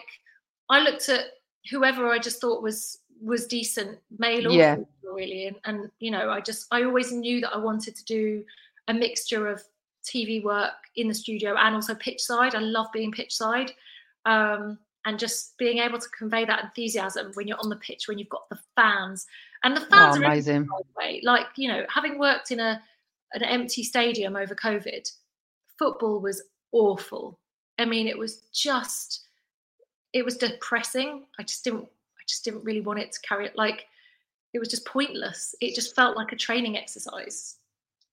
I looked at whoever I just thought was was decent, male or Yeah. female, really. And, and you know, I just I always knew that I wanted to do a mixture of TV work in the studio and also pitch side. I love being pitch side. Um, and just being able to convey that enthusiasm when you're on the pitch, when you've got the fans. And the fans Oh, are amazing. way. Like, you know, having worked in a an empty stadium over COVID, football was awful. I mean, it was just it was depressing. I just didn't I just didn't really want it to carry it like it was just pointless. It just felt like a training exercise.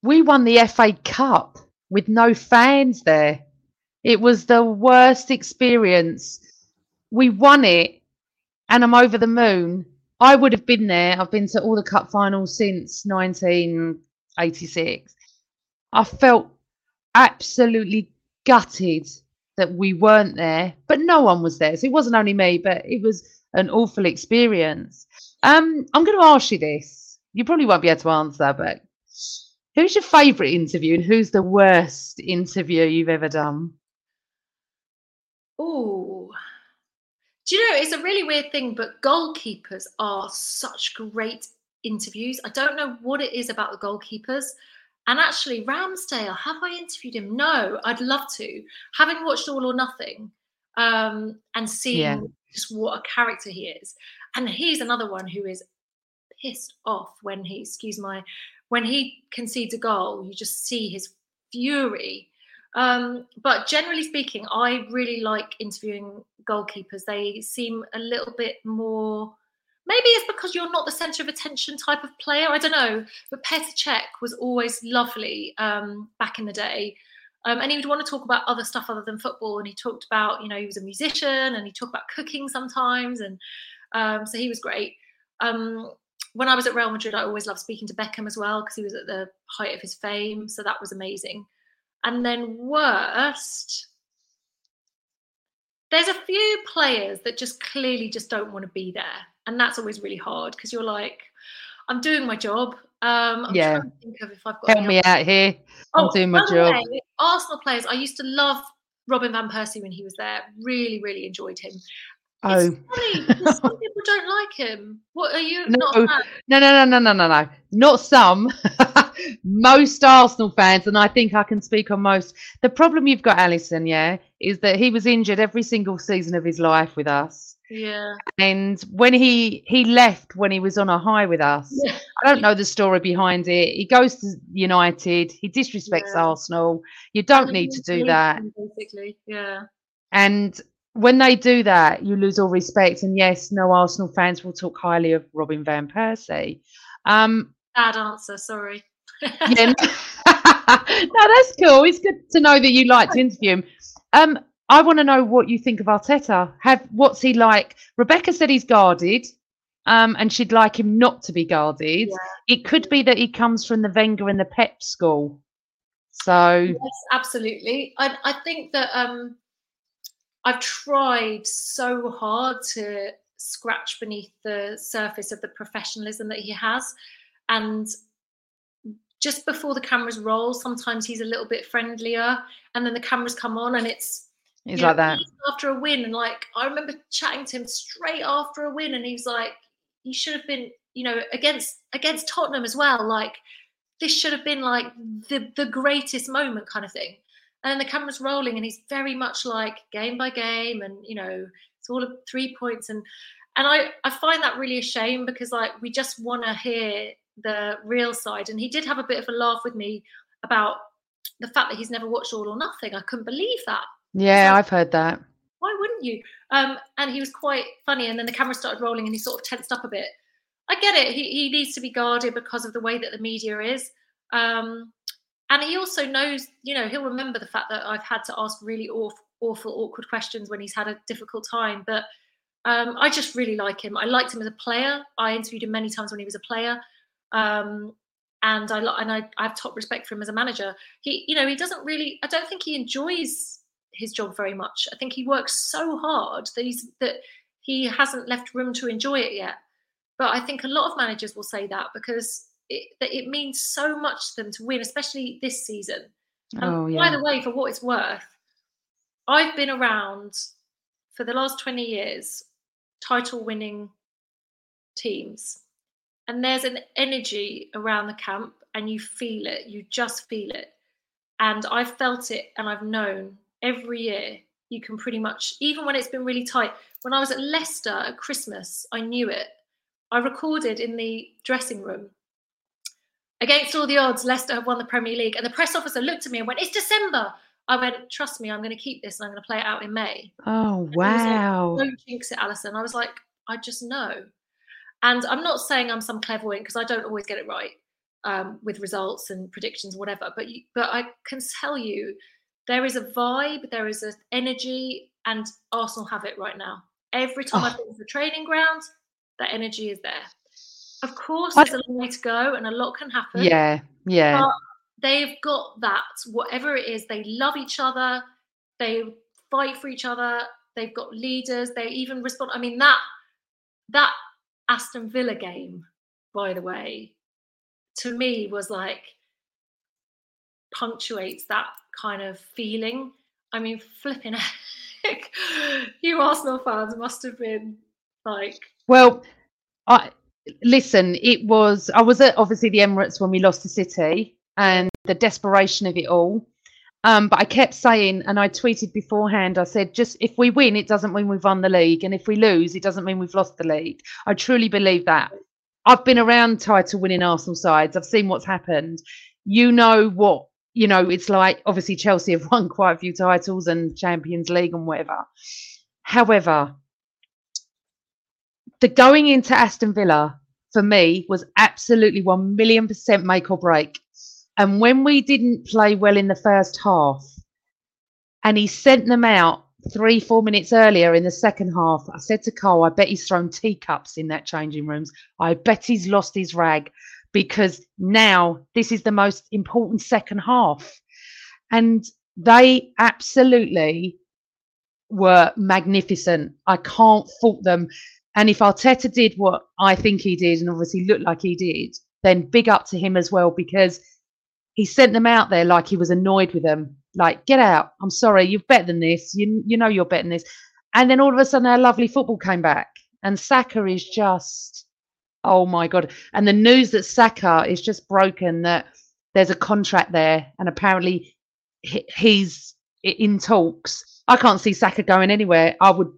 We won the FA Cup with no fans there. It was the worst experience. We won it, and I'm over the moon. I would have been there. I've been to all the cup finals since 1986. I felt absolutely gutted that we weren't there, but no one was there. So it wasn't only me, but it was an awful experience. Um, I'm going to ask you this. You probably won't be able to answer, but who's your favourite interview and who's the worst interview you've ever done? Oh, do you know it's a really weird thing, but goalkeepers are such great interviews. I don't know what it is about the goalkeepers, And actually, Ramsdale, have I interviewed him? No, I'd love to. Having watched All or Nothing um, and seeing Yeah. just what a character he is. And he's another one who is pissed off when he, excuse my, when he concedes a goal, you just see his fury. Um, but generally speaking, I really like interviewing goalkeepers. They seem a little bit more. Maybe it's because you're not the centre of attention type of player. I don't know. But Petr Cech was always lovely um, back in the day. Um, and he would want to talk about other stuff other than football. And he talked about, you know, he was a musician and he talked about cooking sometimes. And um, so he was great. Um, when I was at Real Madrid, I always loved speaking to Beckham as well because he was at the height of his fame. So that was amazing. And then worst, there's a few players that just clearly just don't want to be there. And that's always really hard because you're like, I'm doing my job. Um, I'm Yeah. trying to think of if I've got Help me out here. I'm Oh, doing my job. way, Arsenal players, I used to love Robin Van Persie when he was there. Really, really enjoyed him. Oh, Funny, some people don't like him. What are you no, not no, no, no, no, no, no, no. Not some. most Arsenal fans, and I think I can speak on most. The problem you've got, Alison, yeah, is that he was injured every single season of his life with us. Yeah. And when he he left when he was on a high with us, Yeah. I don't know the story behind it. He goes to United, he disrespects Yeah. Arsenal. You don't need to do that. Basically, yeah. And when they do that, you lose all respect. And yes, no Arsenal fans will talk highly of Robin van Persie. Um, Bad answer. Sorry. yeah, no, that's cool. It's good to know that you like to interview him. Um, I want to know what you think of Arteta. Have what's he like? Rebecca said he's guarded, um, and she'd like him not to be guarded. It could be that he comes from the Wenger and the Pep school. So Yes, absolutely. I, I think that um, I've tried so hard to scratch beneath the surface of the professionalism that he has. And just before the cameras roll, sometimes he's a little bit friendlier. And then the cameras come on and it's he's know, like that. after a win. And like, I remember chatting to him straight after a win, and he was like, "You should have been, you know, against against Tottenham as well. Like, this should have been like the the greatest moment, kind of thing." And then the camera's rolling, and he's very much like game by game, and you know, it's all of three points. And and I I find that really a shame because like we just want to hear the real side. And he did have a bit of a laugh with me about the fact that he's never watched All or Nothing. I couldn't believe that Yeah, I've heard that. why wouldn't you? Um, and he was quite funny. And then the camera started rolling and he sort of tensed up a bit. I get it. He, he needs to be guarded because of the way that the media is. Um, and he also knows, you know, he'll remember the fact that I've had to ask really awful, awful awkward questions when he's had a difficult time. But um, I just really like him. I liked him as a player. I interviewed him many times when he was a player. Um, and I and I, I have top respect for him as a manager. He, you know, he doesn't really. I don't think he enjoys his job very much. I think he works so hard that he's that he hasn't left room to enjoy it yet. But I think a lot of managers will say that because it, that it means so much to them to win, especially this season. And Oh, by the way, for what it's worth, I've been around for the last 20 years, title winning teams. And there's an energy around the camp, and you feel it. You just feel it. And I've felt it, and I've known every year you can pretty much, even when it's been really tight. When I was at Leicester at Christmas, I knew it. I recorded in the dressing room. Against all the odds, Leicester have won the Premier League. And the press officer looked at me and went, It's December. I went, Trust me, I'm going to keep this and I'm going to play it out in May. Oh was like, wow. Don't jinx it, Alison. I was like, I just know. And I'm not saying I'm some clairvoyant because I don't always get it right um, with results and predictions, whatever. But you, but I can tell you, there is a vibe, there is an energy, and Arsenal have it right now. Every time I Oh. think of the training ground, that energy is there. Of course, there's a long way to go, and a lot can happen. Yeah, yeah. But they've got that, whatever it is, they love each other, they fight for each other, they've got leaders, they even respond. I mean, that that Aston Villa game, by the way, to me was like punctuates that kind of feeling. I mean, flipping heck, you Arsenal fans must have been like Well, I listen. It was I was at obviously the Emirates when we lost to City, and the desperation of it all. Um, but I kept saying, and I tweeted beforehand, I said, just if we win, it doesn't mean we've won the league. And if we lose, it doesn't mean we've lost the league. I truly believe that. I've been around title winning Arsenal sides, I've seen what's happened. You know what, you know, it's like obviously Chelsea have won quite a few titles and Champions League and whatever. However, the going into Aston Villa for me was absolutely 1 million percent make or break. And when we didn't play well in the first half, and he sent them out three, four minutes earlier in the second half, I said to Carl, I bet he's thrown teacups in that changing rooms. I bet he's lost his rag because now this is the most important second half. And they absolutely were magnificent. I can't fault them. And if Arteta did what I think he did, and obviously looked like he did, then big up to him as well because he sent them out there like he was annoyed with them. Like, get out. I'm sorry, you're better than this. You you know you're better than this. And then all of a sudden our lovely football came back. And Saka is just oh my god. And the news that Saka is just broken that there's a contract there and apparently he's in talks. I can't see Saka going anywhere. I would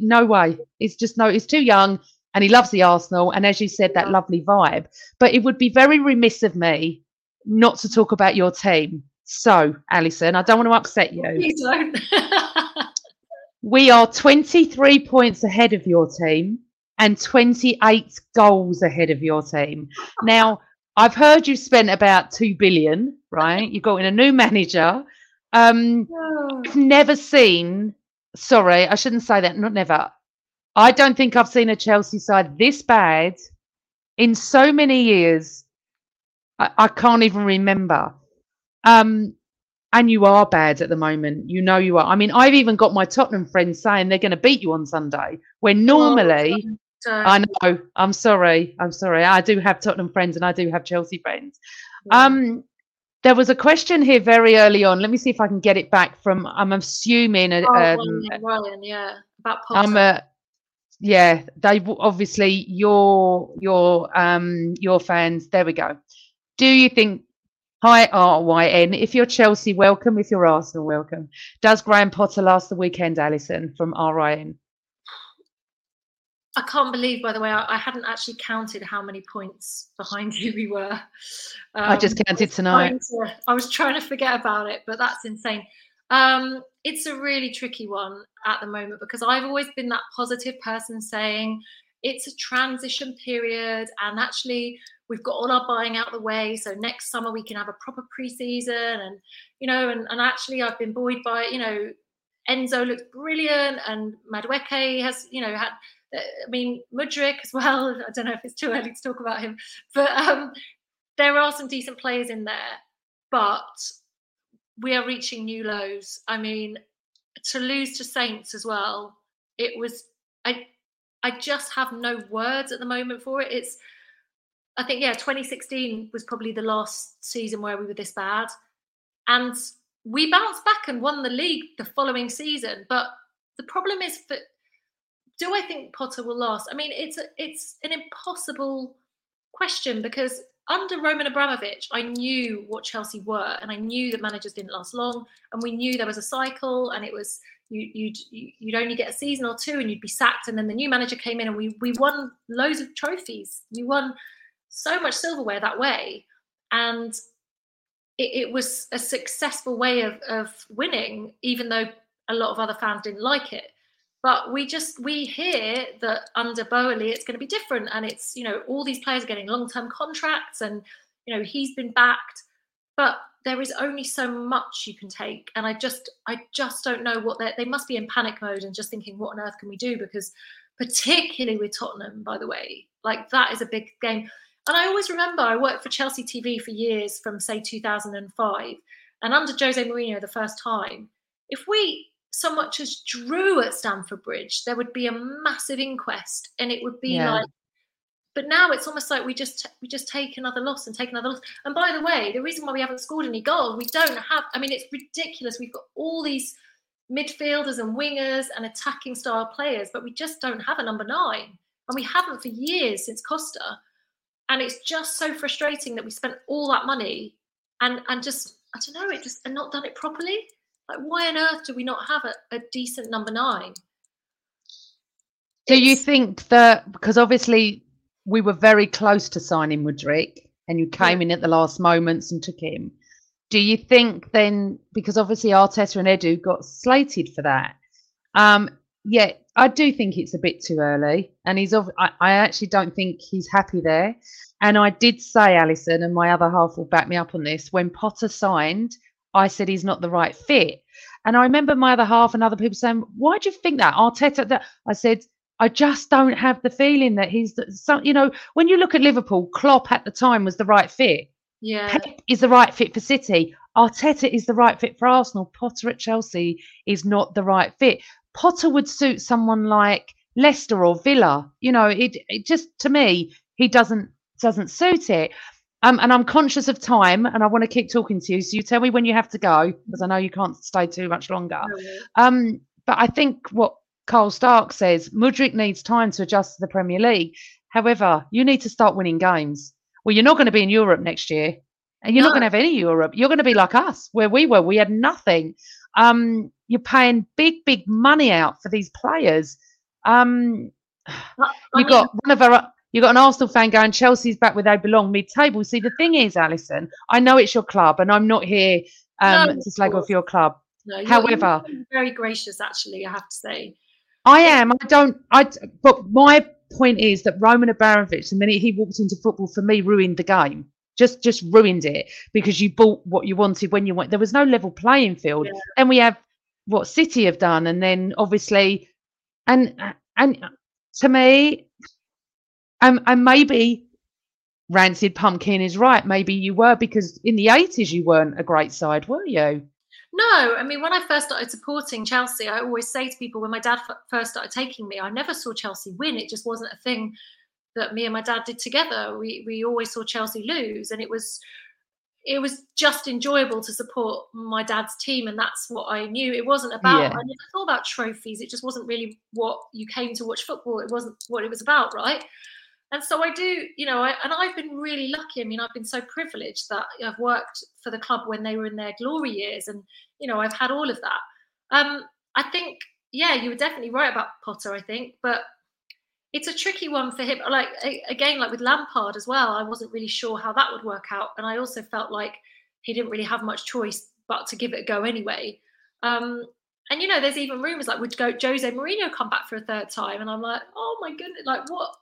no way. It's just no. He's too young, and he loves the Arsenal. And as you said, that lovely vibe. But it would be very remiss of me not to talk about your team. So, Alison, I don't want to upset you. You don't. we are 23 points ahead of your team and 28 goals ahead of your team. Now, I've heard you've spent about 2 billion, right? You've got in a new manager. Um, I've never seen sorry, I shouldn't say that. Not never. I don't think I've seen a Chelsea side this bad in so many years. I, I can't even remember. Um, and you are bad at the moment. You know you are. I mean, I've even got my Tottenham friends saying they're going to beat you on Sunday. When normally, oh, I know. I'm sorry. I'm sorry. I do have Tottenham friends and I do have Chelsea friends. Yeah. Um, there was a question here very early on. Let me see if I can get it back from. I'm assuming. Oh, um, Ryan, yeah, about Potter. I'm a, yeah, they obviously your your um your fans. There we go. Do you think? Hi RYN. If you're Chelsea, welcome. If you're Arsenal, welcome. Does Graham Potter last the weekend, Alison from RYN? I can't believe, by the way, I, I, hadn't actually counted how many points behind you we were. Um, I just counted tonight. To, I was trying to forget about it, but that's insane. Um, it's a really tricky one at the moment because I've always been that positive person saying it's a transition period and actually we've got all our buying out the way. So next summer we can have a proper preseason and, you know, and, and actually I've been buoyed by, you know, Enzo looks brilliant and Madueke has, you know, had I mean, Mudryk as well. I don't know if it's too early to talk about him, but um, there are some decent players in there. But we are reaching new lows. I mean, to lose to Saints as well, it was. I I just have no words at the moment for it. It's. I think yeah, 2016 was probably the last season where we were this bad, and we bounced back and won the league the following season. But the problem is that do I think Potter will last? I mean, it's a, it's an impossible question because under Roman Abramovich, I knew what Chelsea were, and I knew that managers didn't last long, and we knew there was a cycle, and it was you, you'd you'd only get a season or two, and you'd be sacked, and then the new manager came in, and we we won loads of trophies. We won so much silverware that way, and it, it was a successful way of of winning, even though a lot of other fans didn't like it. But we just we hear that under Boehly it's going to be different, and it's you know all these players are getting long term contracts, and you know he's been backed, but there is only so much you can take, and I just I just don't know what they they must be in panic mode and just thinking what on earth can we do because particularly with Tottenham, by the way, like that is a big game. And I always remember I worked for Chelsea TV for years from say 2005, and under Jose Mourinho the first time, if we so much as drew at Stamford Bridge, there would be a massive inquest, and it would be yeah. like. But now it's almost like we just we just take another loss and take another loss. And by the way, the reason why we haven't scored any goals, we don't have. I mean, it's ridiculous. We've got all these midfielders and wingers and attacking style players, but we just don't have a number nine, and we haven't for years since Costa. And it's just so frustrating that we spent all that money and and just I don't know, it just and not done it properly. Like, why on earth do we not have a, a decent number nine? Do you think that because obviously we were very close to signing Mudryk and you came in at the last moments and took him? Do you think then because obviously Arteta and Edu got slated for that? Um, yeah, I do think it's a bit too early, and he's. Of, I, I actually don't think he's happy there. And I did say, Alison, and my other half will back me up on this. When Potter signed, I said he's not the right fit, and I remember my other half and other people saying, "Why do you think that Arteta?" That I said, I just don't have the feeling that he's the, so. You know, when you look at Liverpool, Klopp at the time was the right fit. Yeah. Pep is the right fit for City. Arteta is the right fit for Arsenal. Potter at Chelsea is not the right fit. Potter would suit someone like Leicester or Villa. You know, it, it just to me he doesn't doesn't suit it. Um, and I'm conscious of time, and I want to keep talking to you. So you tell me when you have to go, because I know you can't stay too much longer. Um, but I think what Carl Stark says, Mudryk needs time to adjust to the Premier League. However, you need to start winning games. Well, you're not going to be in Europe next year, and you're not going to have any Europe. You're going to be like us, where we were. We had nothing. Um, you're paying big, big money out for these players. Um, you got one of our. You got an Arsenal fan going, Chelsea's back where they belong, mid-table. See, the thing is, Alison, I know it's your club, and I'm not here um, No, to slag off your club. No, you're- However, very gracious, actually. I have to say. I am. I don't. I. But my point is that Roman Abramovich, the minute he walked into football, for me, ruined the game. Just, just ruined it because you bought what you wanted when you went. There was no level playing field. And we have what City have done, and then obviously, and and to me, um, and maybe Rancid Pumpkin is right. Maybe you were because in the eighties you weren't a great side, were you? No, I mean, when I first started supporting Chelsea, I always say to people when my dad f- first started taking me, I never saw Chelsea win. It just wasn't a thing that me and my dad did together. We we always saw Chelsea lose, and it was it was just enjoyable to support my dad's team, and that's what I knew. It wasn't about. Yeah. I never thought about trophies. It just wasn't really what you came to watch football. It wasn't what it was about, right? And so I do, you know, I, and I've been really lucky. I mean, I've been so privileged that I've worked for the club when they were in their glory years, and you know, I've had all of that. Um, I think, yeah, you were definitely right about Potter. I think, but it's a tricky one for him. Like again, like with Lampard as well, I wasn't really sure how that would work out, and I also felt like he didn't really have much choice but to give it a go anyway. Um, and you know, there's even rumours like would go Jose Mourinho come back for a third time, and I'm like, oh my goodness, like what?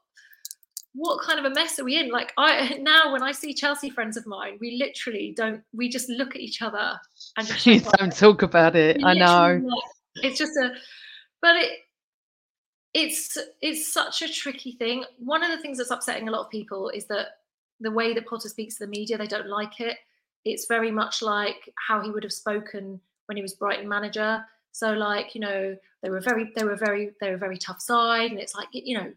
What kind of a mess are we in? Like I now, when I see Chelsea friends of mine, we literally don't. We just look at each other and just You don't talk about it. we I know. It's just a, but it, it's it's such a tricky thing. One of the things that's upsetting a lot of people is that the way that Potter speaks to the media, they don't like it. It's very much like how he would have spoken when he was Brighton manager. So like you know they were very they were very they were very tough side, and it's like you know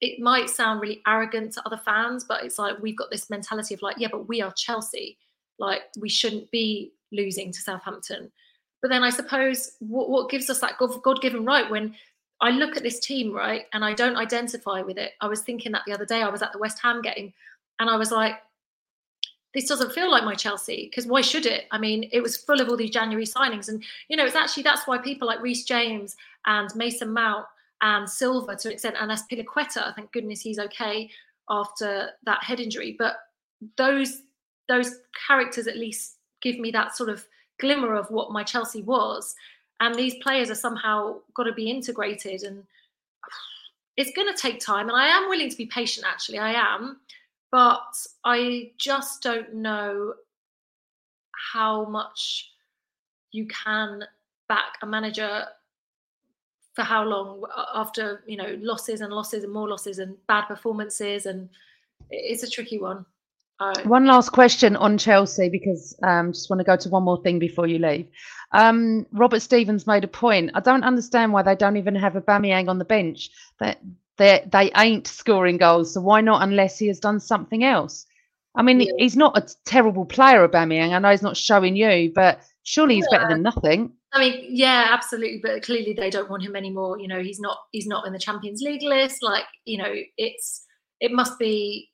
it might sound really arrogant to other fans, but it's like we've got this mentality of like, yeah, but we are Chelsea. Like we shouldn't be losing to Southampton. But then I suppose what, what gives us that God given right when I look at this team, right, and I don't identify with it. I was thinking that the other day, I was at the West Ham game and I was like, this doesn't feel like my Chelsea because why should it? I mean, it was full of all these January signings. And, you know, it's actually that's why people like Reece James and Mason Mount and Silva to an extent, and Azpilicueta, thank goodness he's okay after that head injury. But those those characters at least give me that sort of glimmer of what my Chelsea was. And these players are somehow got to be integrated, and it's going to take time. And I am willing to be patient. Actually, I am, but I just don't know how much you can back a manager for how long after you know losses and losses and more losses and bad performances and it's a tricky one I- One last question on Chelsea because um, just want to go to one more thing before you leave. Um, Robert Stevens made a point. I don't understand why they don't even have a Aubameyang on the bench. That they they ain't scoring goals, so why not unless he has done something else? I mean, he's not a terrible player, Aubameyang. I know he's not showing you, but surely he's better than nothing. I mean, yeah, absolutely. But clearly, they don't want him anymore. You know, he's not. He's not in the Champions League list. Like, you know, it's. It must be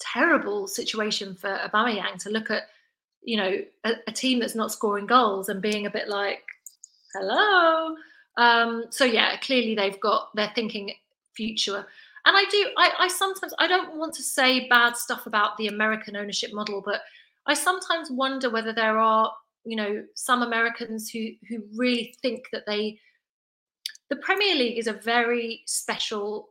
terrible situation for Aubameyang to look at, you know, a, a team that's not scoring goals and being a bit like, hello. Um, so yeah, clearly they've got they're thinking future. And I do, I, I sometimes I don't want to say bad stuff about the American ownership model, but I sometimes wonder whether there are, you know, some Americans who who really think that they the Premier League is a very special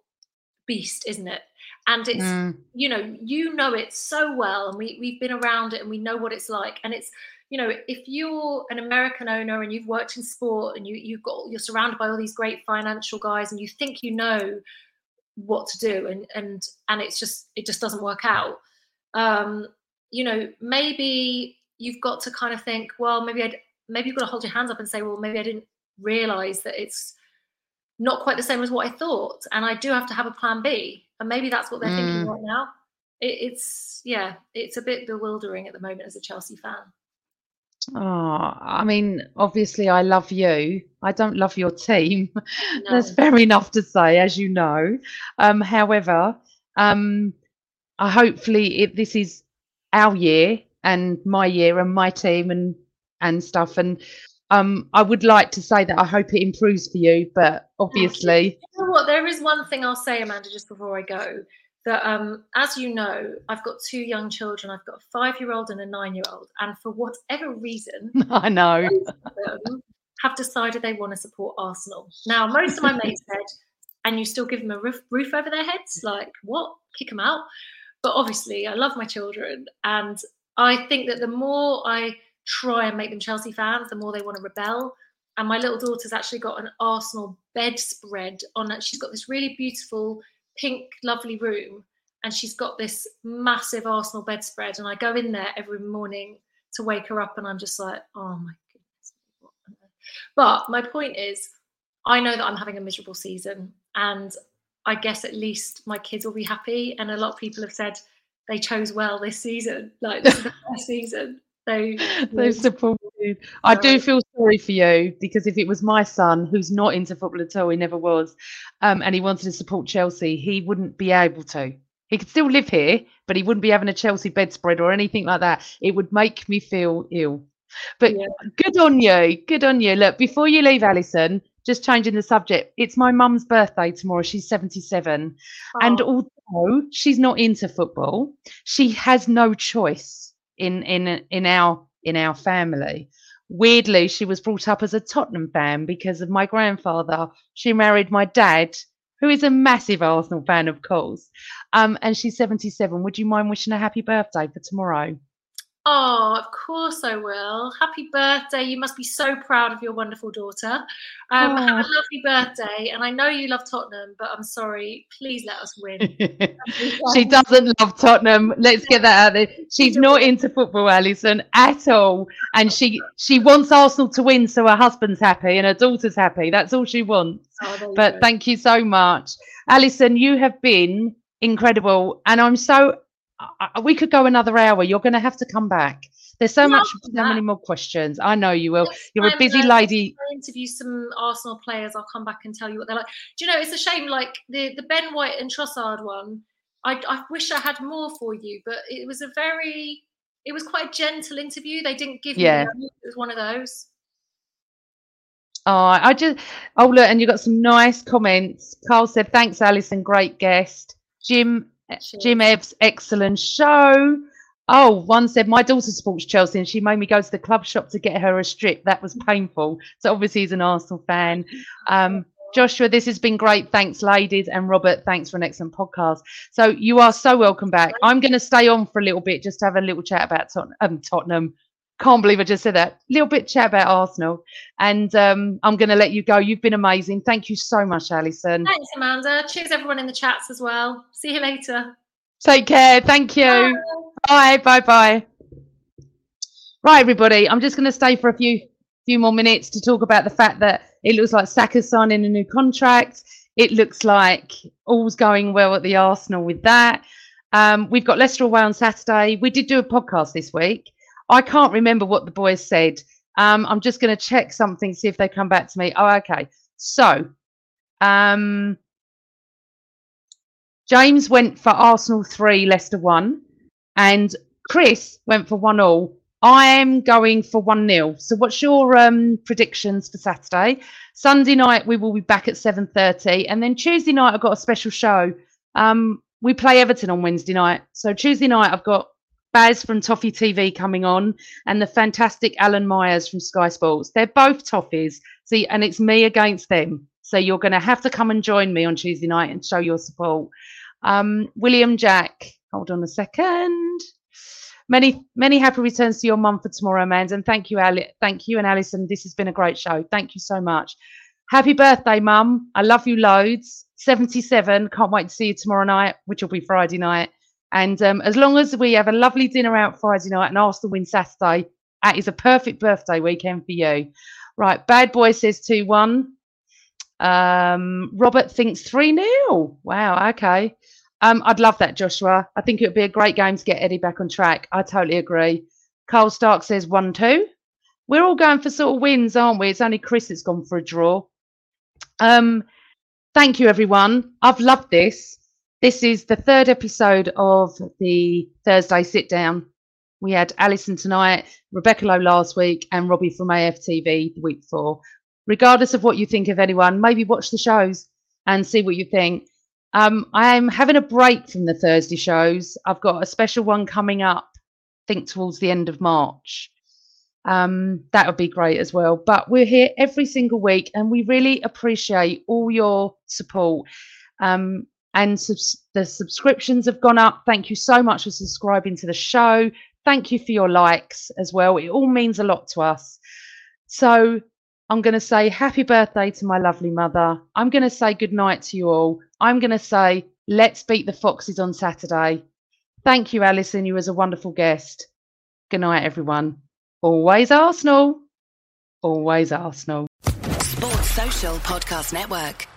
beast, isn't it? And it's Mm. you know you know it so well, and we we've been around it and we know what it's like. And it's you know if you're an American owner and you've worked in sport and you you've got you're surrounded by all these great financial guys and you think you know what to do and and and it's just it just doesn't work out. Um, you know maybe you've got to kind of think well maybe I'd, maybe you've got to hold your hands up and say well maybe I didn't realize that it's not quite the same as what I thought, and I do have to have a plan B. And maybe that's what they're Mm. thinking right now. It, it's yeah, it's a bit bewildering at the moment as a Chelsea fan. Oh, I mean, obviously, I love you. I don't love your team. That's fair enough to say, as you know. Um, however, um, I hopefully it, this is our year and my year and my team and and stuff. And um, I would like to say that I hope it improves for you, but obviously, You know what? There is one thing I'll say, Amanda, just before I go. That, um, as you know, I've got two young children. I've got a five-year-old and a nine-year-old, and for whatever reason, I know. both of them have decided they want to support Arsenal. Now, most of my mates said, "And you still give them a roof, roof over their heads? Like what? Kick them out?" But obviously, I love my children, and I think that the more I try and make them Chelsea fans, the more they want to rebel. And my little daughter's actually got an Arsenal bedspread on it. She's got this really beautiful pink, lovely room, and she's got this massive Arsenal bedspread. And I go in there every morning to wake her up, and I'm just like, oh my goodness. what on earth?" But my point is, I know that I'm having a miserable season, and I guess at least my kids will be happy. And a lot of people have said they chose well this season. Like this is the best season. So they supported. I do feel sorry for you because if it was my son who's not into football at all, he never was, um, and he wanted to support Chelsea, he wouldn't be able to. He could still live here, but he wouldn't be having a Chelsea bedspread or anything like that. It would make me feel ill. But good on you. Good on you. Look, before you leave, Alison, just changing the subject. It's my mum's birthday tomorrow. She's 77. And Oh. Although she's not into football, she has no choice in in in our in our family. Weirdly, she was brought up as a Tottenham fan because of my grandfather. She married my dad, who is a massive Arsenal fan, of course. Um, and she's 77. Would you mind wishing a happy birthday for tomorrow? Oh, of course I will. Happy birthday. You must be so proud of your wonderful daughter. Um, Have a Oh. lovely birthday. And I know you love Tottenham, but I'm sorry. Please let us win. She doesn't love Tottenham. Let's get that out there. She's not into football, Alison, at all. And she she wants Arsenal to win so her husband's happy and her daughter's happy. That's all she wants. Oh, But go. thank you so much. Alison, you have been incredible. And I'm so I- we could go another hour. You're going to have to come back. There's so much, so many more questions. I know you will. You're a busy lady. I interview some Arsenal players. I'll come back and tell you what they're like. Do you know? It's a shame. Like the the Ben White and Trossard one. I, I wish I had more for you, but it was a very, it was quite a gentle interview. They didn't give Yeah. me. It was one of those. Oh, I just oh look, and you got some nice comments. Carl said, "Thanks, Alison, great guest." Jim, Jim Ebbs, excellent show. Oh, one said, "My daughter supports Chelsea, and she made me go to the club shop to get her a strip. That was painful." So obviously, he's an Arsenal fan. Um, Joshua, this has been great. Thanks, ladies, and Robert, thanks for an excellent podcast. So you are so welcome back. I'm going to stay on for a little bit, just to have a little chat about Tot- um, Tottenham. Can't believe I just said that. Little bit chat about Arsenal, and um, I'm going to let you go. You've been amazing. Thank you so much, Alison. Thanks, Amanda. Cheers, everyone in the chats as well. See you later. Take care. Thank you. Bye. Bye. Bye. Right, everybody. I'm just going to stay for a few few more minutes to talk about the fact that it looks like Saka's signing a new contract. It looks like all's going well at the Arsenal with that. Um, we've got Leicester away on Saturday. We did do a podcast this week. I can't remember what the boys said. Um, I'm just going to check something, see if they come back to me. Oh, okay. So, um, James went for Arsenal three, Leicester one. and Chris went for one all. I'm going for one 0 So, what's your um, predictions for Saturday? Sunday night we will be back at seven thirty, and then Tuesday night I've got a special show. Um, we play Everton on Wednesday night, so Tuesday night I've got Baz from Toffee TV coming on, and the fantastic Alan Myers from Sky Sports. They're both Toffees, see, and it's me against them. So you're going to have to come and join me on Tuesday night and show your support. Um, William Jack, hold on a second. Many, many happy returns to your mum for tomorrow, Amanda. And thank you, Ali- thank you and Alison. This has been a great show. Thank you so much. Happy birthday, mum. I love you loads. 77. Can't wait to see you tomorrow night, which will be Friday night. And um, as long as we have a lovely dinner out Friday night and Arsenal win Saturday, that is a perfect birthday weekend for you. Right, Bad Boy says 2 1. Um, Robert thinks 3 0. Wow, okay. Um, I'd love that, Joshua. I think it would be a great game to get Eddie back on track. I totally agree. Carl Stark says 1 2. We're all going for sort of wins, aren't we? It's only Chris that's gone for a draw. Um, thank you, everyone. I've loved this. This is the third episode of the Thursday sit down. We had Alison tonight, Rebecca Lowe last week, and Robbie from AFTV the week before. Regardless of what you think of anyone, maybe watch the shows and see what you think. Um, I'm having a break from the Thursday shows. I've got a special one coming up, I think towards the end of March. Um, that would be great as well. But we're here every single week and we really appreciate all your support. Um, and subs- the subscriptions have gone up. Thank you so much for subscribing to the show. Thank you for your likes as well. It all means a lot to us. So I'm going to say happy birthday to my lovely mother. I'm going to say good night to you all. I'm going to say let's beat the Foxes on Saturday. Thank you, Alison. You was a wonderful guest. Good night, everyone. Always Arsenal. Always Arsenal. Sports Social Podcast Network.